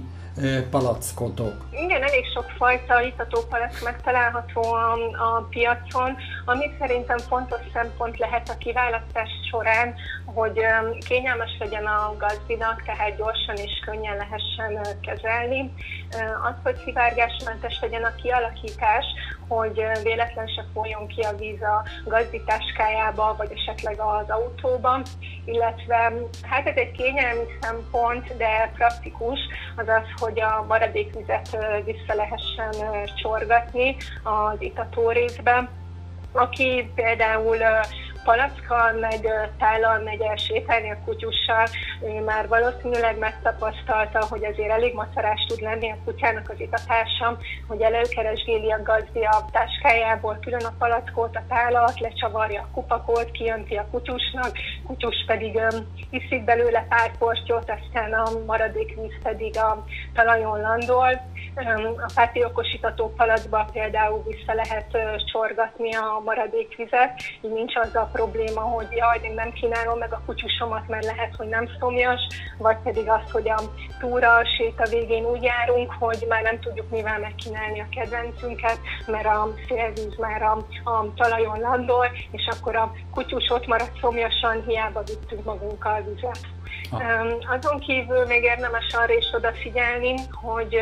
palackotok? Igen, elég sok fajta itatópalack megtalálható a, a piacon, ami szerintem fontos szempont lehet a kiválasztás során, hogy kényelmes legyen a gazdinak, tehát gyorsan és könnyen lehessen kezelni. Az, hogy szivárgásmentes legyen a kialakítás, hogy véletlen se folyjon ki a víz a gazditáskájába, vagy esetleg az autóba, illetve hát ez egy kényelmi szempont, de praktikus, az az, hogy a maradékvizet vissza lehessen csorgatni az itató részbe. Aki például palackkal, meg tállal megy el sétálni a kutyussal, ő már valószínűleg megtapasztalta, hogy azért elég macerás tud lenni a kutyának az itatása, hogy előkeresgéli a gazdi a táskájából külön a palackot, a tálat, lecsavarja a kupakot, kijönti a kutyusnak, kutyus pedig ö, iszik belőle pár portyot, aztán a maradék víz pedig a talajon landol. A pátiokosítató palacba például vissza lehet csorgatni a maradék vizet, így nincs az a probléma, hogy jaj, én nem kínálom meg a kutyusomat, mert lehet, hogy nem szomjas, vagy pedig az, hogy a túra, a séta végén úgy járunk, hogy már nem tudjuk mivel megkínálni a kedvencünket, mert a szélvíz már a, a talajon landol, és akkor a kutyus ott marad szomjasan, hiába vittünk magunkkal vizet. Öm, Azon kívül még érdemes arra is odafigyelni, hogy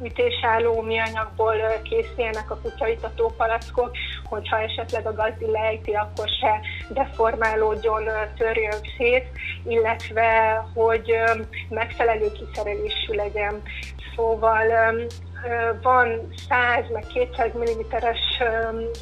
öm, ütésálló műanyagból ö, készüljenek a kutyaitató palackok, hogyha esetleg a gazdi lejti, akkor se deformálódjon, törjön szét, illetve hogy megfelelő kiszerelésű legyen. Szóval van 100 meg 200 ml-es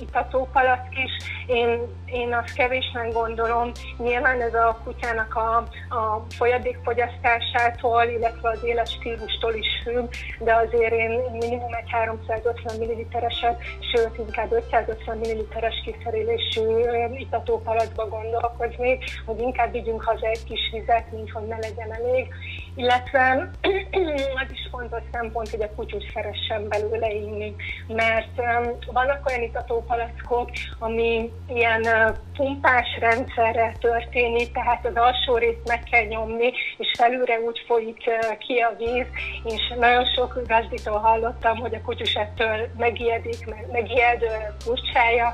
itatópalack is. Én, én azt kevésnek gondolom. Nyilván ez a kutyának a, a folyadékfogyasztásától, illetve az éles stílustól is függ, de azért én minimum egy 350 ml-eset, sőt inkább 550 ml-es kiszerelésű ö, itatópalackba gondolkoznék, hogy inkább vigyünk haza egy kis vizet, mint hogy ne legyen elég. Illetve az is fontos szempont, hogy a kutyus szeressen belőle inni, mert um, vannak olyan itatópalackok, ami ilyen uh, pumpás rendszerre történik, tehát az alsó részt meg kell nyomni, és felülre úgy folyik ki a víz, és nagyon sok gazditól hallottam, hogy a kutyus ettől megijedik, meg, megijed, furcsája,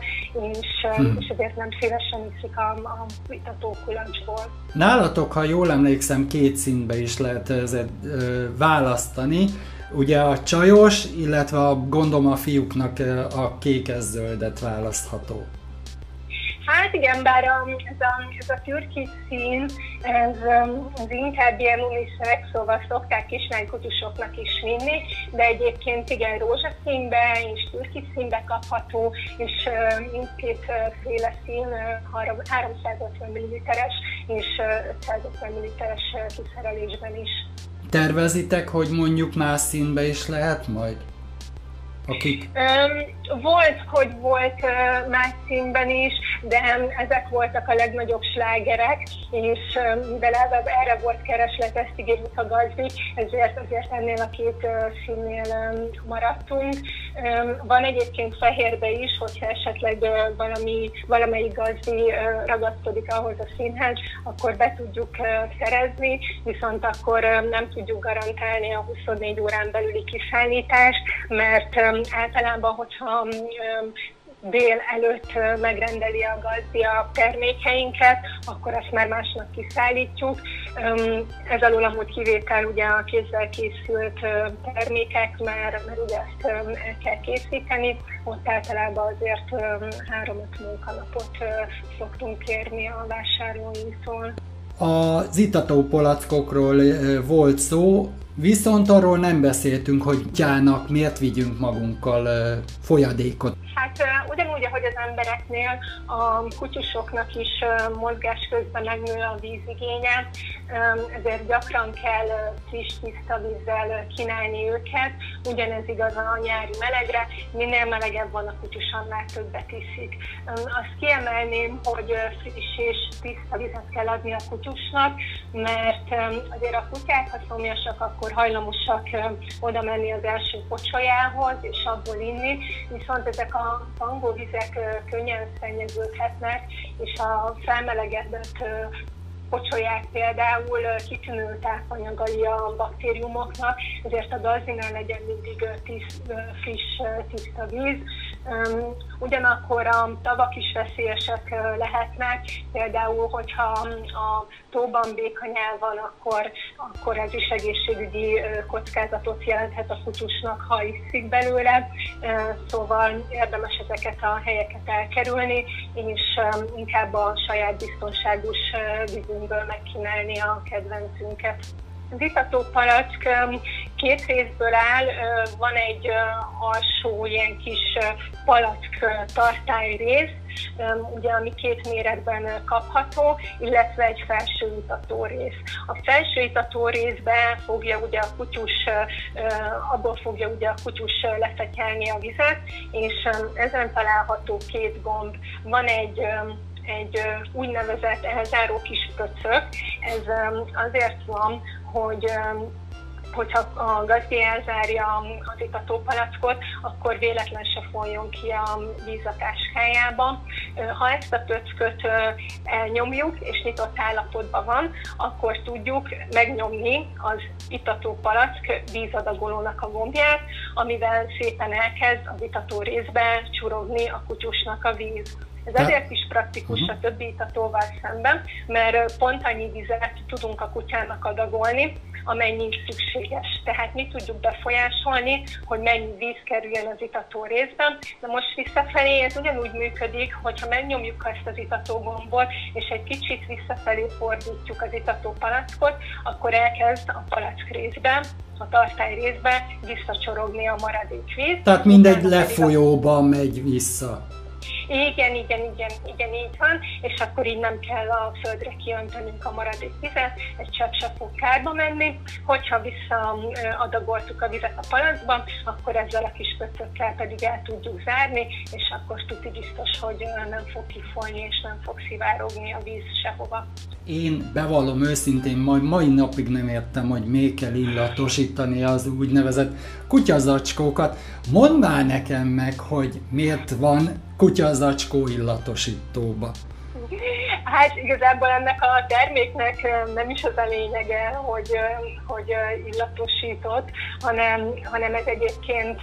és, Hmm. és ezért nem szívesen iszik a, a itatókulancsból. Nálatok, ha jól emlékszem, két színbe is lehet ezet ö, választani. Ugye a csajos, illetve a, gondolom a fiúknak a kékes-zöldet választható. Hát igen, bár a, ez a, ez a türkis szín, ez, um, ez inkább ilyen unisex, szóval szokták kislánykutusoknak is vinni, de egyébként igen, rózsaszínbe és türkis színbe kapható, és uh, mindkét uh, szín uh, három- 350 ml-es és uh, 550 ml-es uh, kiszerelésben is. Tervezitek, hogy mondjuk más színbe is lehet majd? Akik volt, hogy volt más színben is, de ezek voltak a legnagyobb slágerek, és mivel erre, volt kereslet, ezt ígérjük a gazdik, ezért azért ennél a két színnél maradtunk. Van egyébként fehérbe is, hogyha esetleg valami, valamelyik gazdi ragaszkodik ahhoz a színhez, akkor be tudjuk szerezni, viszont akkor nem tudjuk garantálni a 24 órán belüli kiszállítást, mert általában, hogyha um, dél előtt megrendeli a gazdi a termékeinket, akkor azt már másnap kiszállítjuk. Ez alól amúgy kivétel ugye a kézzel készült termékek, mert, mert ugye ezt el kell készíteni, ott általában azért öm, három-öt munkanapot ö, szoktunk kérni a vásárlóinktól. Az itató palackokról ö, volt szó, viszont arról nem beszéltünk, hogy tyának miért vigyünk magunkkal ö, folyadékot. Hát ugyanúgy, ahogy az embereknél, a kutyusoknak is mozgás közben megnő a vízigénye, ezért gyakran kell friss, tiszta vízzel kínálni őket. Ugyanez igaz a nyári melegre, minél melegebb van a kutyus, annál többet iszik. Ö, Azt kiemelném, hogy friss és tiszta vizet kell adni a kutyusnak, mert azért a kutyák, ha szomjasak, akkor hajlamosak ö, oda menni az első pocsolyához, és abból inni, viszont ezek a tangóvizek ö, könnyen szennyeződhetnek, és a felmelegedett pocsolyák például kitűnő tápanyagai a baktériumoknak, ezért a gazdinál legyen mindig ö, friss, tiszta víz. Ugyanakkor a tavak is veszélyesek lehetnek, például, hogyha a tóban békanyál van, akkor, akkor ez is egészségügyi kockázatot jelenthet a kutyusnak, ha iszik belőle, szóval érdemes ezeket a helyeket elkerülni, és inkább a saját biztonságos vízünkből megkínálni a kedvencünket. Itató palack öm, két részből áll, ö, van egy ö, alsó ilyen kis ö, palack tartály rész, öm, ugye, ami két méretben kapható, illetve egy felső itató rész. A felső itató részben fogja ugye a kutyus, abból fogja ugye a kutyus lefetyelni a vizet, és öm, ezen található két gomb. Van egy egy úgynevezett elzáró kis pöcök. Ez azért van, hogy hogyha a gazdi elzárja az itatópalackot, akkor véletlen se folyjon ki a víz a táskájába. Ö, Ha ezt a pöcköt elnyomjuk, és nyitott állapotban van, akkor tudjuk megnyomni az itatópalack vízadagolónak a gombját, amivel szépen elkezd az itató részbe csurogni a kutyusnak a víz. Ez Tehát- azért is praktikus a többi itatóval szemben, mert pont annyi vizet tudunk a kutyának adagolni, amennyi szükséges. Tehát mi tudjuk befolyásolni, hogy mennyi víz kerüljön az itató részben. Na most visszafelé ez ugyanúgy működik, hogyha megnyomjuk ezt az itatógombot, és egy kicsit visszafelé fordítjuk az itató palackot, akkor elkezd a palack részben, a tartály részben visszacsorogni a maradék víz. Tehát mindegy lefolyóba megy vissza. Igen, igen, igen, igen, így van, és akkor így nem kell a földre kiöntenünk a maradék vizet, egy csepp se fog kárba menni. Hogyha visszaadagoltuk a vizet a palackban, akkor ezzel a kis pöcökkel pedig el tudjuk zárni, és akkor tuti biztos, hogy nem fog kifolyni, és nem fog szivárogni a víz sehova. Én bevallom őszintén, majd mai napig nem értem, hogy még kell illatosítani az úgynevezett kutyazacskókat. Mondd már nekem meg, hogy miért van kutyazacskó illatosítóba. Hát igazából ennek a terméknek nem is az a lényege, hogy, hogy illatosított, hanem, hanem ez egyébként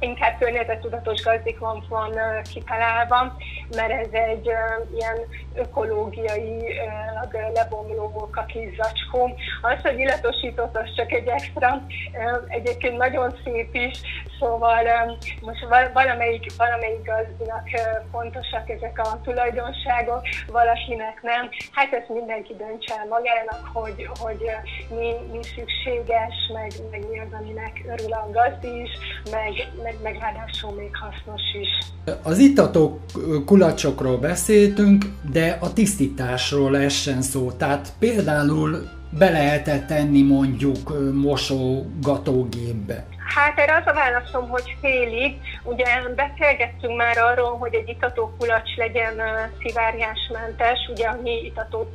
inkább környezettudatos gazdikon van kitalálva, mert ez egy ilyen ökológiai ö, lebomló kis zacskó. Az, hogy illatosított, az csak egy extra, ö, egyébként nagyon szép is, szóval ö, most val- valamelyik, valamelyik gazdinak fontosak ezek a tulajdonságok, valakinek nem. Hát ezt mindenki döntse el magának, hogy, hogy mi, mi szükséges, meg, meg mi az, aminek örül a gazdi is, meg, meg, meg ráadásul még hasznos is. Az ittatók kulacsokról beszéltünk, de a tisztításról essen szó. Tehát például be lehet tenni mondjuk mosogatógépbe. Hát erre az a válaszom, hogy félig. Ugye beszélgettünk már arról, hogy egy itatókulacs legyen szivárgásmentes, ugye a mi itató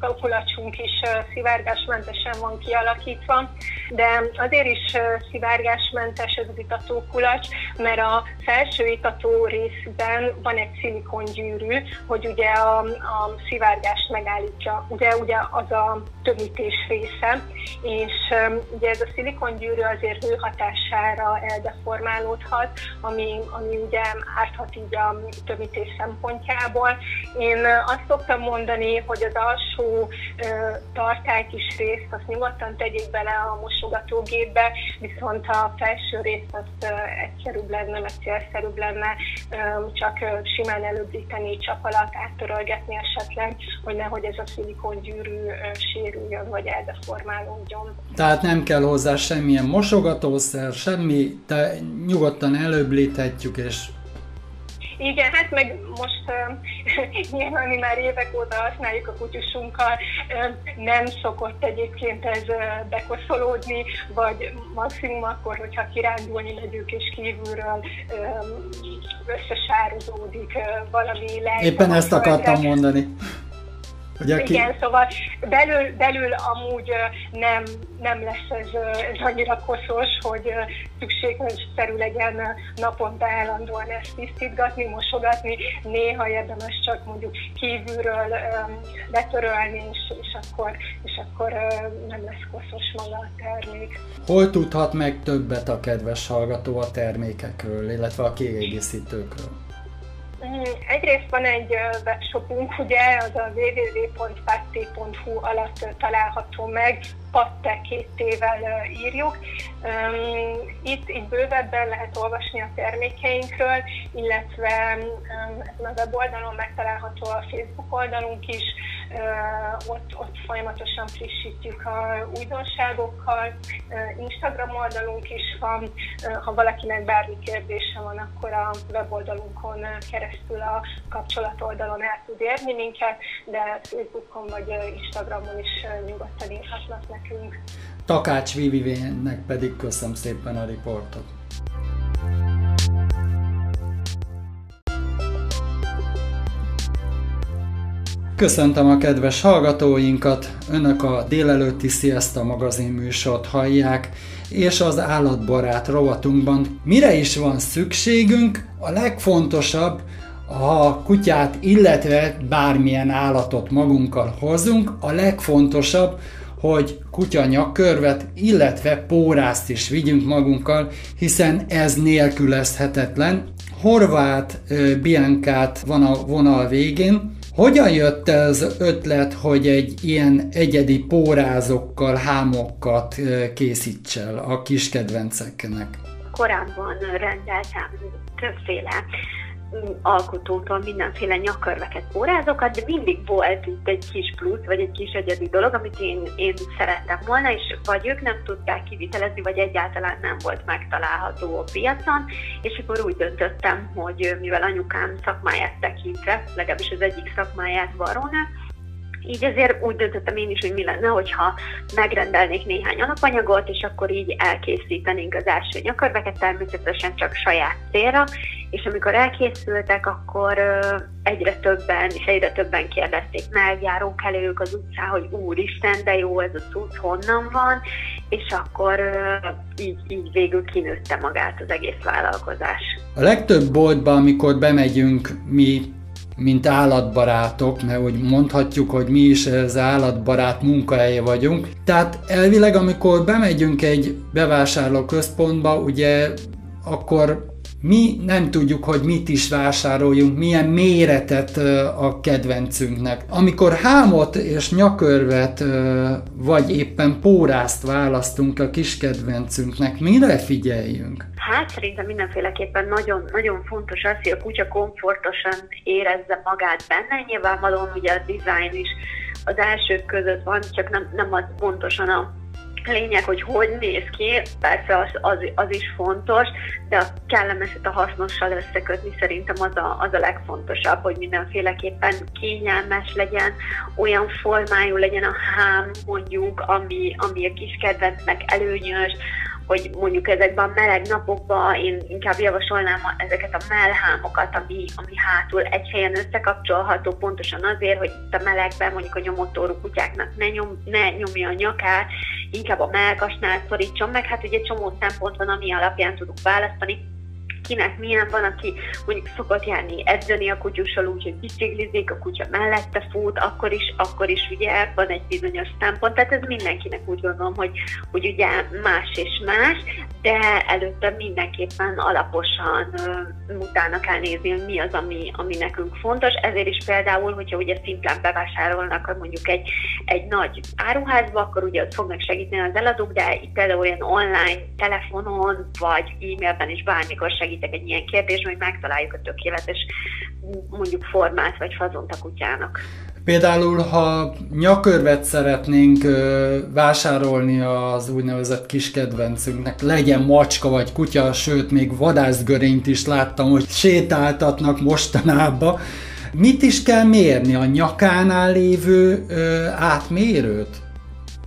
kulacsunk is szivárgásmentesen van kialakítva, de azért is szivárgásmentes ez az itatókulacs, mert a felső itató részben van egy szilikongyűrű, hogy ugye a, a szivárgást megállítja. Ugye, ugye az a tömítés része, és ugye ez a szilikongyűrű azért hő hatására eldeformálódhat, ami, ami ugye árthat így a tömítés szempontjából. Én azt szoktam mondani, hogy az alsó ö, tartály kis részt azt nyugodtan tegyék bele a mosogatógépbe, viszont a felső részt azt egyszerűbb lenne, meg célszerűbb lenne csak simán előbbíteni, csap alatt áttörölgetni esetleg, hogy nehogy ez a szilikongyűrű ö, sérüljön, vagy eldeformálódjon. Tehát nem kell hozzá semmilyen mosogatószer, semmi, de nyugodtan előblíthetjük, és Igen, hát meg most uh, nyilván mi már évek óta használjuk a kutyusunkkal, uh, nem szokott egyébként ez uh, bekoszolódni, vagy maximum akkor, hogyha kirándulni megyünk és kívülről összesározódik valami lejt. éppen ezt akartam mondani. Hogy aki, Igen, szóval belül, belül amúgy nem, nem lesz ez, ez annyira koszos, hogy szükségszerű legyen naponta állandóan ezt tisztítgatni, mosogatni. Néha érdemes csak mondjuk kívülről ö, letörölni, és, és akkor, és akkor nem lesz koszos maga a termék. hol tudhat meg többet a kedves hallgató a termékekről, illetve a kiegészítőkről? Mm, Egyrészt van egy webshopunk, ugye, az a www.patte.hu alatt található meg, patte írjuk. Itt, itt bővebben lehet olvasni a termékeinkről, illetve ezen a weboldalon megtalálható a Facebook oldalunk is, ott, ott folyamatosan frissítjük a újdonságokkal, Instagram oldalunk is van, ha valakinek bármi kérdése van, akkor a weboldalunkon keresztül a kapcsolatoldalon el tud érni minket, de Facebookon vagy Instagramon is nyugodtan írhatnak nekünk. Takács Vivivénnek pedig köszönöm szépen a riportot. Köszöntöm a kedves hallgatóinkat, Önök a délelőtti Sziaszta magazin műsort hallják, és az állatbarát rovatunkban mire is van szükségünk, a legfontosabb, ha kutyát, illetve bármilyen állatot magunkkal hozunk, a legfontosabb, hogy kutya nyakkörvet, illetve pórászt is vigyünk magunkkal, hiszen ez nélkülözhetetlen. Horváth ö, Biancát van a vonal végén. Hogyan jött ez ötlet, hogy egy ilyen egyedi pórázokkal, hámokat ö, készíts el a kis kedvenceknek? korábban rendeltem többféle alkotótól mindenféle nyakörveket, pórázokat, de mindig volt itt egy kis plusz, vagy egy kis egyedi dolog, amit én, én szerettem volna, és vagy ők nem tudták kivitelezni, vagy egyáltalán nem volt megtalálható a piacon, és akkor úgy döntöttem, hogy mivel anyukám szakmáját tekintve, legalábbis az egyik szakmáját barónő, így ezért úgy döntöttem én is, hogy mi lenne, hogyha megrendelnék néhány alapanyagot, és akkor így elkészítenénk az első nyakörveket, természetesen csak saját célra, és amikor elkészültek, akkor egyre többen, és egyre többen kérdezték meg, járók elők az utcán, hogy úristen, de jó ez a cucc, honnan van, és akkor így, így végül kinőtte magát az egész vállalkozás. A legtöbb boltban, amikor bemegyünk mi, mint állatbarátok, mert úgy mondhatjuk, hogy mi is az állatbarát munkahelye vagyunk. Tehát elvileg, amikor bemegyünk egy bevásárló központba, ugye akkor mi nem tudjuk, hogy mit is vásároljunk, milyen méretet a kedvencünknek. Amikor hámot és nyakörvet vagy éppen pórázt választunk a kis kedvencünknek, mire figyeljünk? Hát szerintem mindenféleképpen nagyon, nagyon fontos az, hogy a kutya komfortosan érezze magát benne. Nyilvánvalóan ugye a design is az elsők között van, csak nem, nem az pontosan a lényeg, hogy hogy néz ki, persze az, az, az is fontos, de a kellemeset a hasznossal összekötni szerintem az a, az a legfontosabb, hogy mindenféleképpen kényelmes legyen, olyan formájú legyen a hám mondjuk, ami, ami a kis kedvencnek előnyös, hogy mondjuk ezekben a meleg napokban én inkább javasolnám ezeket a mellhámokat, ami, ami hátul egy helyen összekapcsolható, pontosan azért, hogy itt a melegben mondjuk a nyomottorú kutyáknak ne, nyom, ne nyomja a nyakát, inkább a melkasnál szorítson meg, hát ugye csomó szempont van, ami alapján tudunk választani, kinek milyen van, aki mondjuk szokott járni edzeni a kutyussal úgy, hogy biciklizik, a kutya mellette fut, akkor is, akkor is ugye van egy bizonyos szempont, tehát ez mindenkinek úgy gondolom, hogy, hogy ugye más és más, de előtte mindenképpen alaposan utána kell nézni, hogy mi az, ami, ami nekünk fontos, ezért is például, hogyha ugye szimplán bevásárolnak mondjuk egy, egy nagy áruházba, akkor ugye ott fognak segíteni az eladók, de itt például olyan online, telefonon, vagy e-mailben is bármikor segítek egy ilyen kérdésben, hogy megtaláljuk a tökéletes mondjuk formát vagy fazont a kutyának. Például, ha nyakörvet szeretnénk ö, vásárolni az úgynevezett kis kedvencünknek, legyen macska vagy kutya, sőt, még vadászgörényt is láttam, hogy sétáltatnak mostanában. Mit is kell mérni? A nyakánál lévő ö, átmérőt?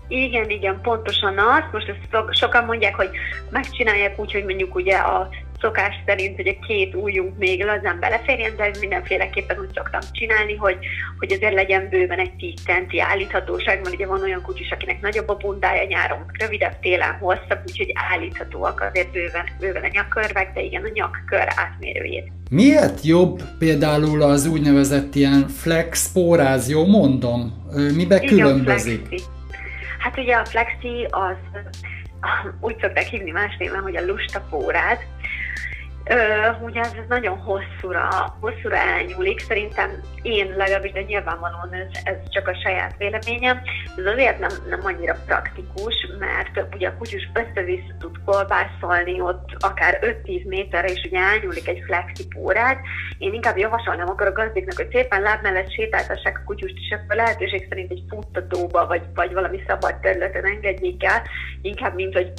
Igen, igen, pontosan az. Most ezt so- sokan mondják, hogy megcsinálják úgy, hogy mondjuk ugye a szokás szerint, hogy a két ujjunk még lazán beleférjen, de mindenféleképpen úgy szoktam csinálni, hogy, hogy azért legyen bőven egy 10 centi állíthatóság, mert ugye van olyan kutyus, akinek nagyobb a bundája nyáron, rövidebb télen hosszabb, úgyhogy állíthatóak azért bőven, bőven a nyakkörvek, de igen, a nyakkör átmérőjét. Miért jobb például az úgynevezett ilyen flex póráz, jó mondom? Mibe Igen, különbözik? flexi. Hát ugye a flexi az úgy szokták hívni más néven, hogy a lusta pórád. Ugye ez nagyon hosszúra, hosszúra elnyúlik, szerintem én legalábbis, de nyilvánvalóan ez, ez csak a saját véleményem, ez azért nem, nem annyira praktikus, mert ugye a kutyus össze-vissza tud kolbászolni ott akár 5-10 méterre, és ugye elnyúlik egy flexi pórád. Én inkább javasolnám akkor a gazdiknak, hogy szépen láb mellett sétáltassák a kutyust, és akkor lehetőség szerint egy futtatóba, vagy, vagy valami szabad területen engedjék el, inkább, mint hogy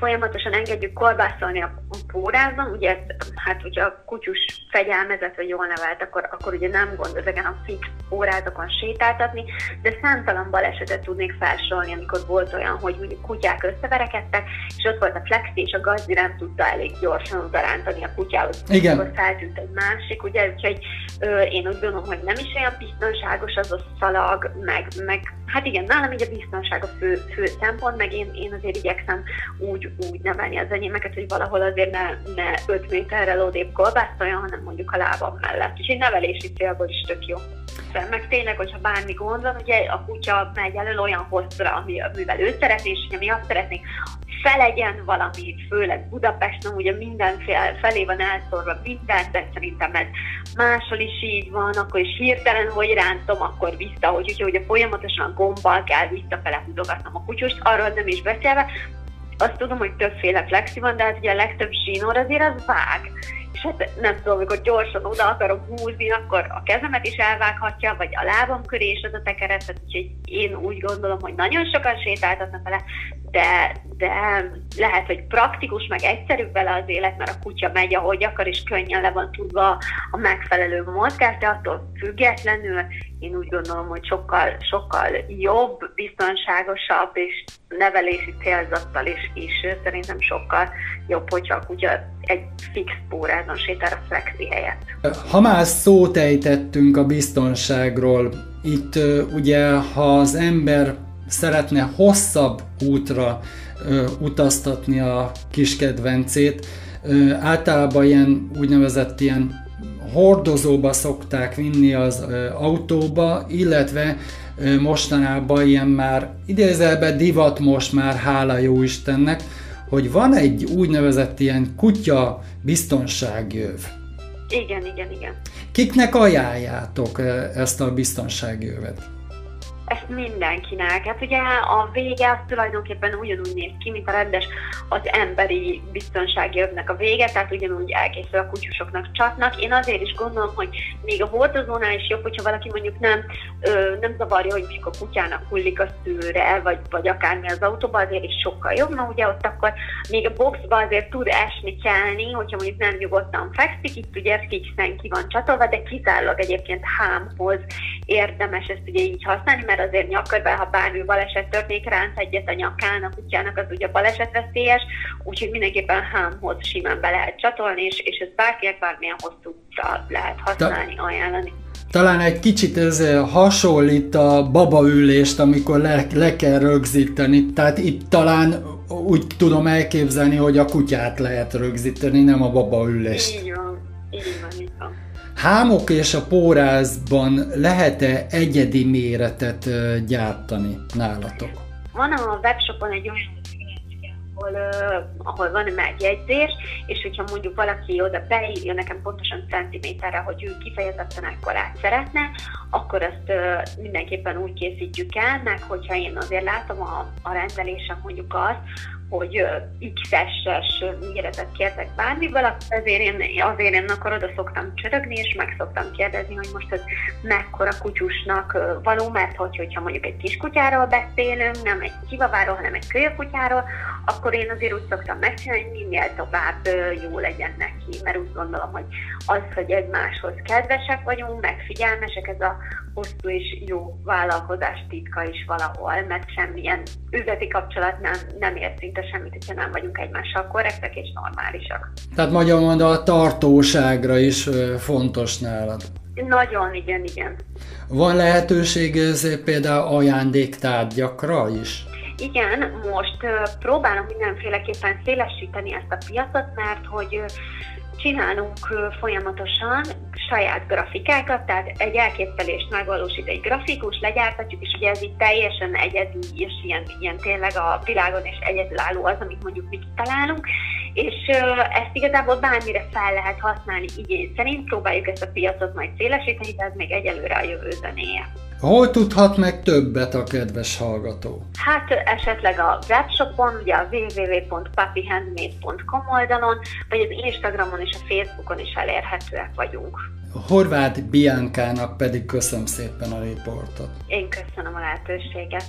folyamatosan engedjük kolbászolni a pórázon, ugye hát hogyha a kutyus fegyelmezett vagy jól nevelt, akkor, akkor ugye nem gond ezeken a fix órázokon sétáltatni, de számtalan balesetet tudnék felsorolni, amikor volt olyan, hogy ugye kutyák összeverekedtek, és ott volt a flexi, és a gazdi nem tudta elég gyorsan odarántani a kutyához. Igen. Akkor feltűnt egy másik, ugye, úgyhogy ö, én úgy gondolom, hogy nem is olyan biztonságos az a szalag, meg, meg hát igen, nálam így a biztonság a fő, fő szempont, meg én, én azért igyekszem úgy, úgy nevelni az enyémeket, hogy valahol azért ne, ne 5 méterrel odébb kolbászoljon, hanem mondjuk a lábam mellett. Úgyhogy nevelési célból is tök jó. De meg tényleg, hogyha bármi gond van, ugye a kutya megy elő olyan hosszra, ami, amivel ő szeretné, és hogyha mi azt szeretnénk, felegyen valami, főleg Budapesten, ugye mindenféle felé van elszorva minden, de szerintem ez máshol is így van, akkor is hirtelen, hogy rántom, akkor vissza, hogy úgyhogy ugye folyamatosan gombbal kell visszafele húzogatnom a kutyust, arról nem is beszélve, azt tudom, hogy többféle flexi van, de hát ugye a legtöbb zsinór azért az vág. És hát nem tudom, amikor gyorsan oda akarok húzni, akkor a kezemet is elvághatja, vagy a lábam köré is az a tekeretet, úgyhogy én úgy gondolom, hogy nagyon sokan sétáltatnak vele, de, de lehet, hogy praktikus, meg egyszerűbb vele az élet, mert a kutya megy, ahogy akar, és könnyen le van tudva a megfelelő mozgás, de attól függetlenül én úgy gondolom, hogy sokkal, sokkal jobb, biztonságosabb és nevelési célzattal is, is szerintem sokkal jobb, hogyha a kutya egy fix pórázon sétál a flexi helyett. Ha már szót ejtettünk a biztonságról, itt ugye, ha az ember szeretne hosszabb útra ö, utaztatni a kis kedvencét, ö, általában ilyen úgynevezett ilyen hordozóba szokták vinni az ö, autóba, illetve ö, mostanában ilyen már idézelbe divat most már, hála jó Istennek, hogy van egy úgynevezett ilyen kutya biztonságjöv. Igen, igen, igen. Kiknek ajánljátok ezt a biztonságjövet? Ezt mindenkinek. Hát ugye a vége az tulajdonképpen ugyanúgy néz ki, mint a rendes az emberi biztonsági övnek a vége, tehát ugyanúgy elkészül a kutyusoknak csatnak. Én azért is gondolom, hogy még a hordozónál is jobb, hogyha valaki mondjuk nem, ö, nem zavarja, hogy a kutyának hullik a szőre, vagy, vagy akármi az autóba, azért is sokkal jobb, mert ugye ott akkor még a boxba azért tud esni, kelni, hogyha mondjuk nem nyugodtan fekszik, itt ugye fixen ki van csatolva, de kizárólag egyébként hámhoz érdemes ezt ugye így használni, mert azért nyakkörben, ha bármi baleset történik, ránc egyet a nyakán, a kutyának az ugye balesetveszélyes, úgyhogy mindenképpen hámhoz simán be lehet csatolni, és, és ezt bárkinek bármilyen hosszú lehet használni, ajánlani. Talán egy kicsit ez eh, hasonlít a babaülést, amikor le, le kell rögzíteni. Tehát itt talán úgy tudom elképzelni, hogy a kutyát lehet rögzíteni, nem a babaülést. Így van, így van, így van. Hámok és a pórázban lehet-e egyedi méretet gyártani nálatok? Van a webshopon egy olyan ahol, uh, ahol van egy és hogyha mondjuk valaki oda beírja nekem pontosan centiméterre, hogy ő kifejezetten ekkorát szeretne, akkor azt mindenképpen úgy készítjük el, meg hogyha én azért látom a, a rendelésem mondjuk azt, hogy X-es méretet kértek bármiből, akkor azért én, azért én akkor oda szoktam csörögni, és meg szoktam kérdezni, hogy most ez mekkora kutyusnak való, mert hogy, hogyha mondjuk egy kiskutyáról beszélünk, nem egy kivaváról, hanem egy kölyökutyáról, akkor én azért úgy szoktam megcsinálni, hogy minél tovább jó legyen neki, mert úgy gondolom, hogy az, hogy egymáshoz kedvesek vagyunk, meg figyelmesek, ez a hosszú és jó vállalkozás titka is valahol, mert semmilyen üzleti kapcsolat nem, nem ér szinte semmit, hogyha nem vagyunk egymással korrektek és normálisak. Tehát magyarul mondva a tartóságra is fontos nálad. Nagyon, igen, igen. Van lehetőség ez például ajándéktárgyakra is? Igen, most próbálom mindenféleképpen szélesíteni ezt a piacot, mert hogy csinálunk folyamatosan saját grafikákat, tehát egy elképzelést megvalósít egy grafikus, legyártatjuk, és ugye ez itt teljesen egyedül, és ilyen, ilyen tényleg a világon is egyedülálló az, amit mondjuk mi kitalálunk, és ezt igazából bármire fel lehet használni igény szerint, próbáljuk ezt a piacot majd szélesíteni, de ez még egyelőre a jövő zenéje. Hol tudhat meg többet a kedves hallgató? Hát esetleg a webshopon, ugye a www.papihandmade.com oldalon, vagy az Instagramon és a Facebookon is elérhetőek vagyunk. Horváth Biankának pedig köszönöm szépen a riportot. Én köszönöm a lehetőséget.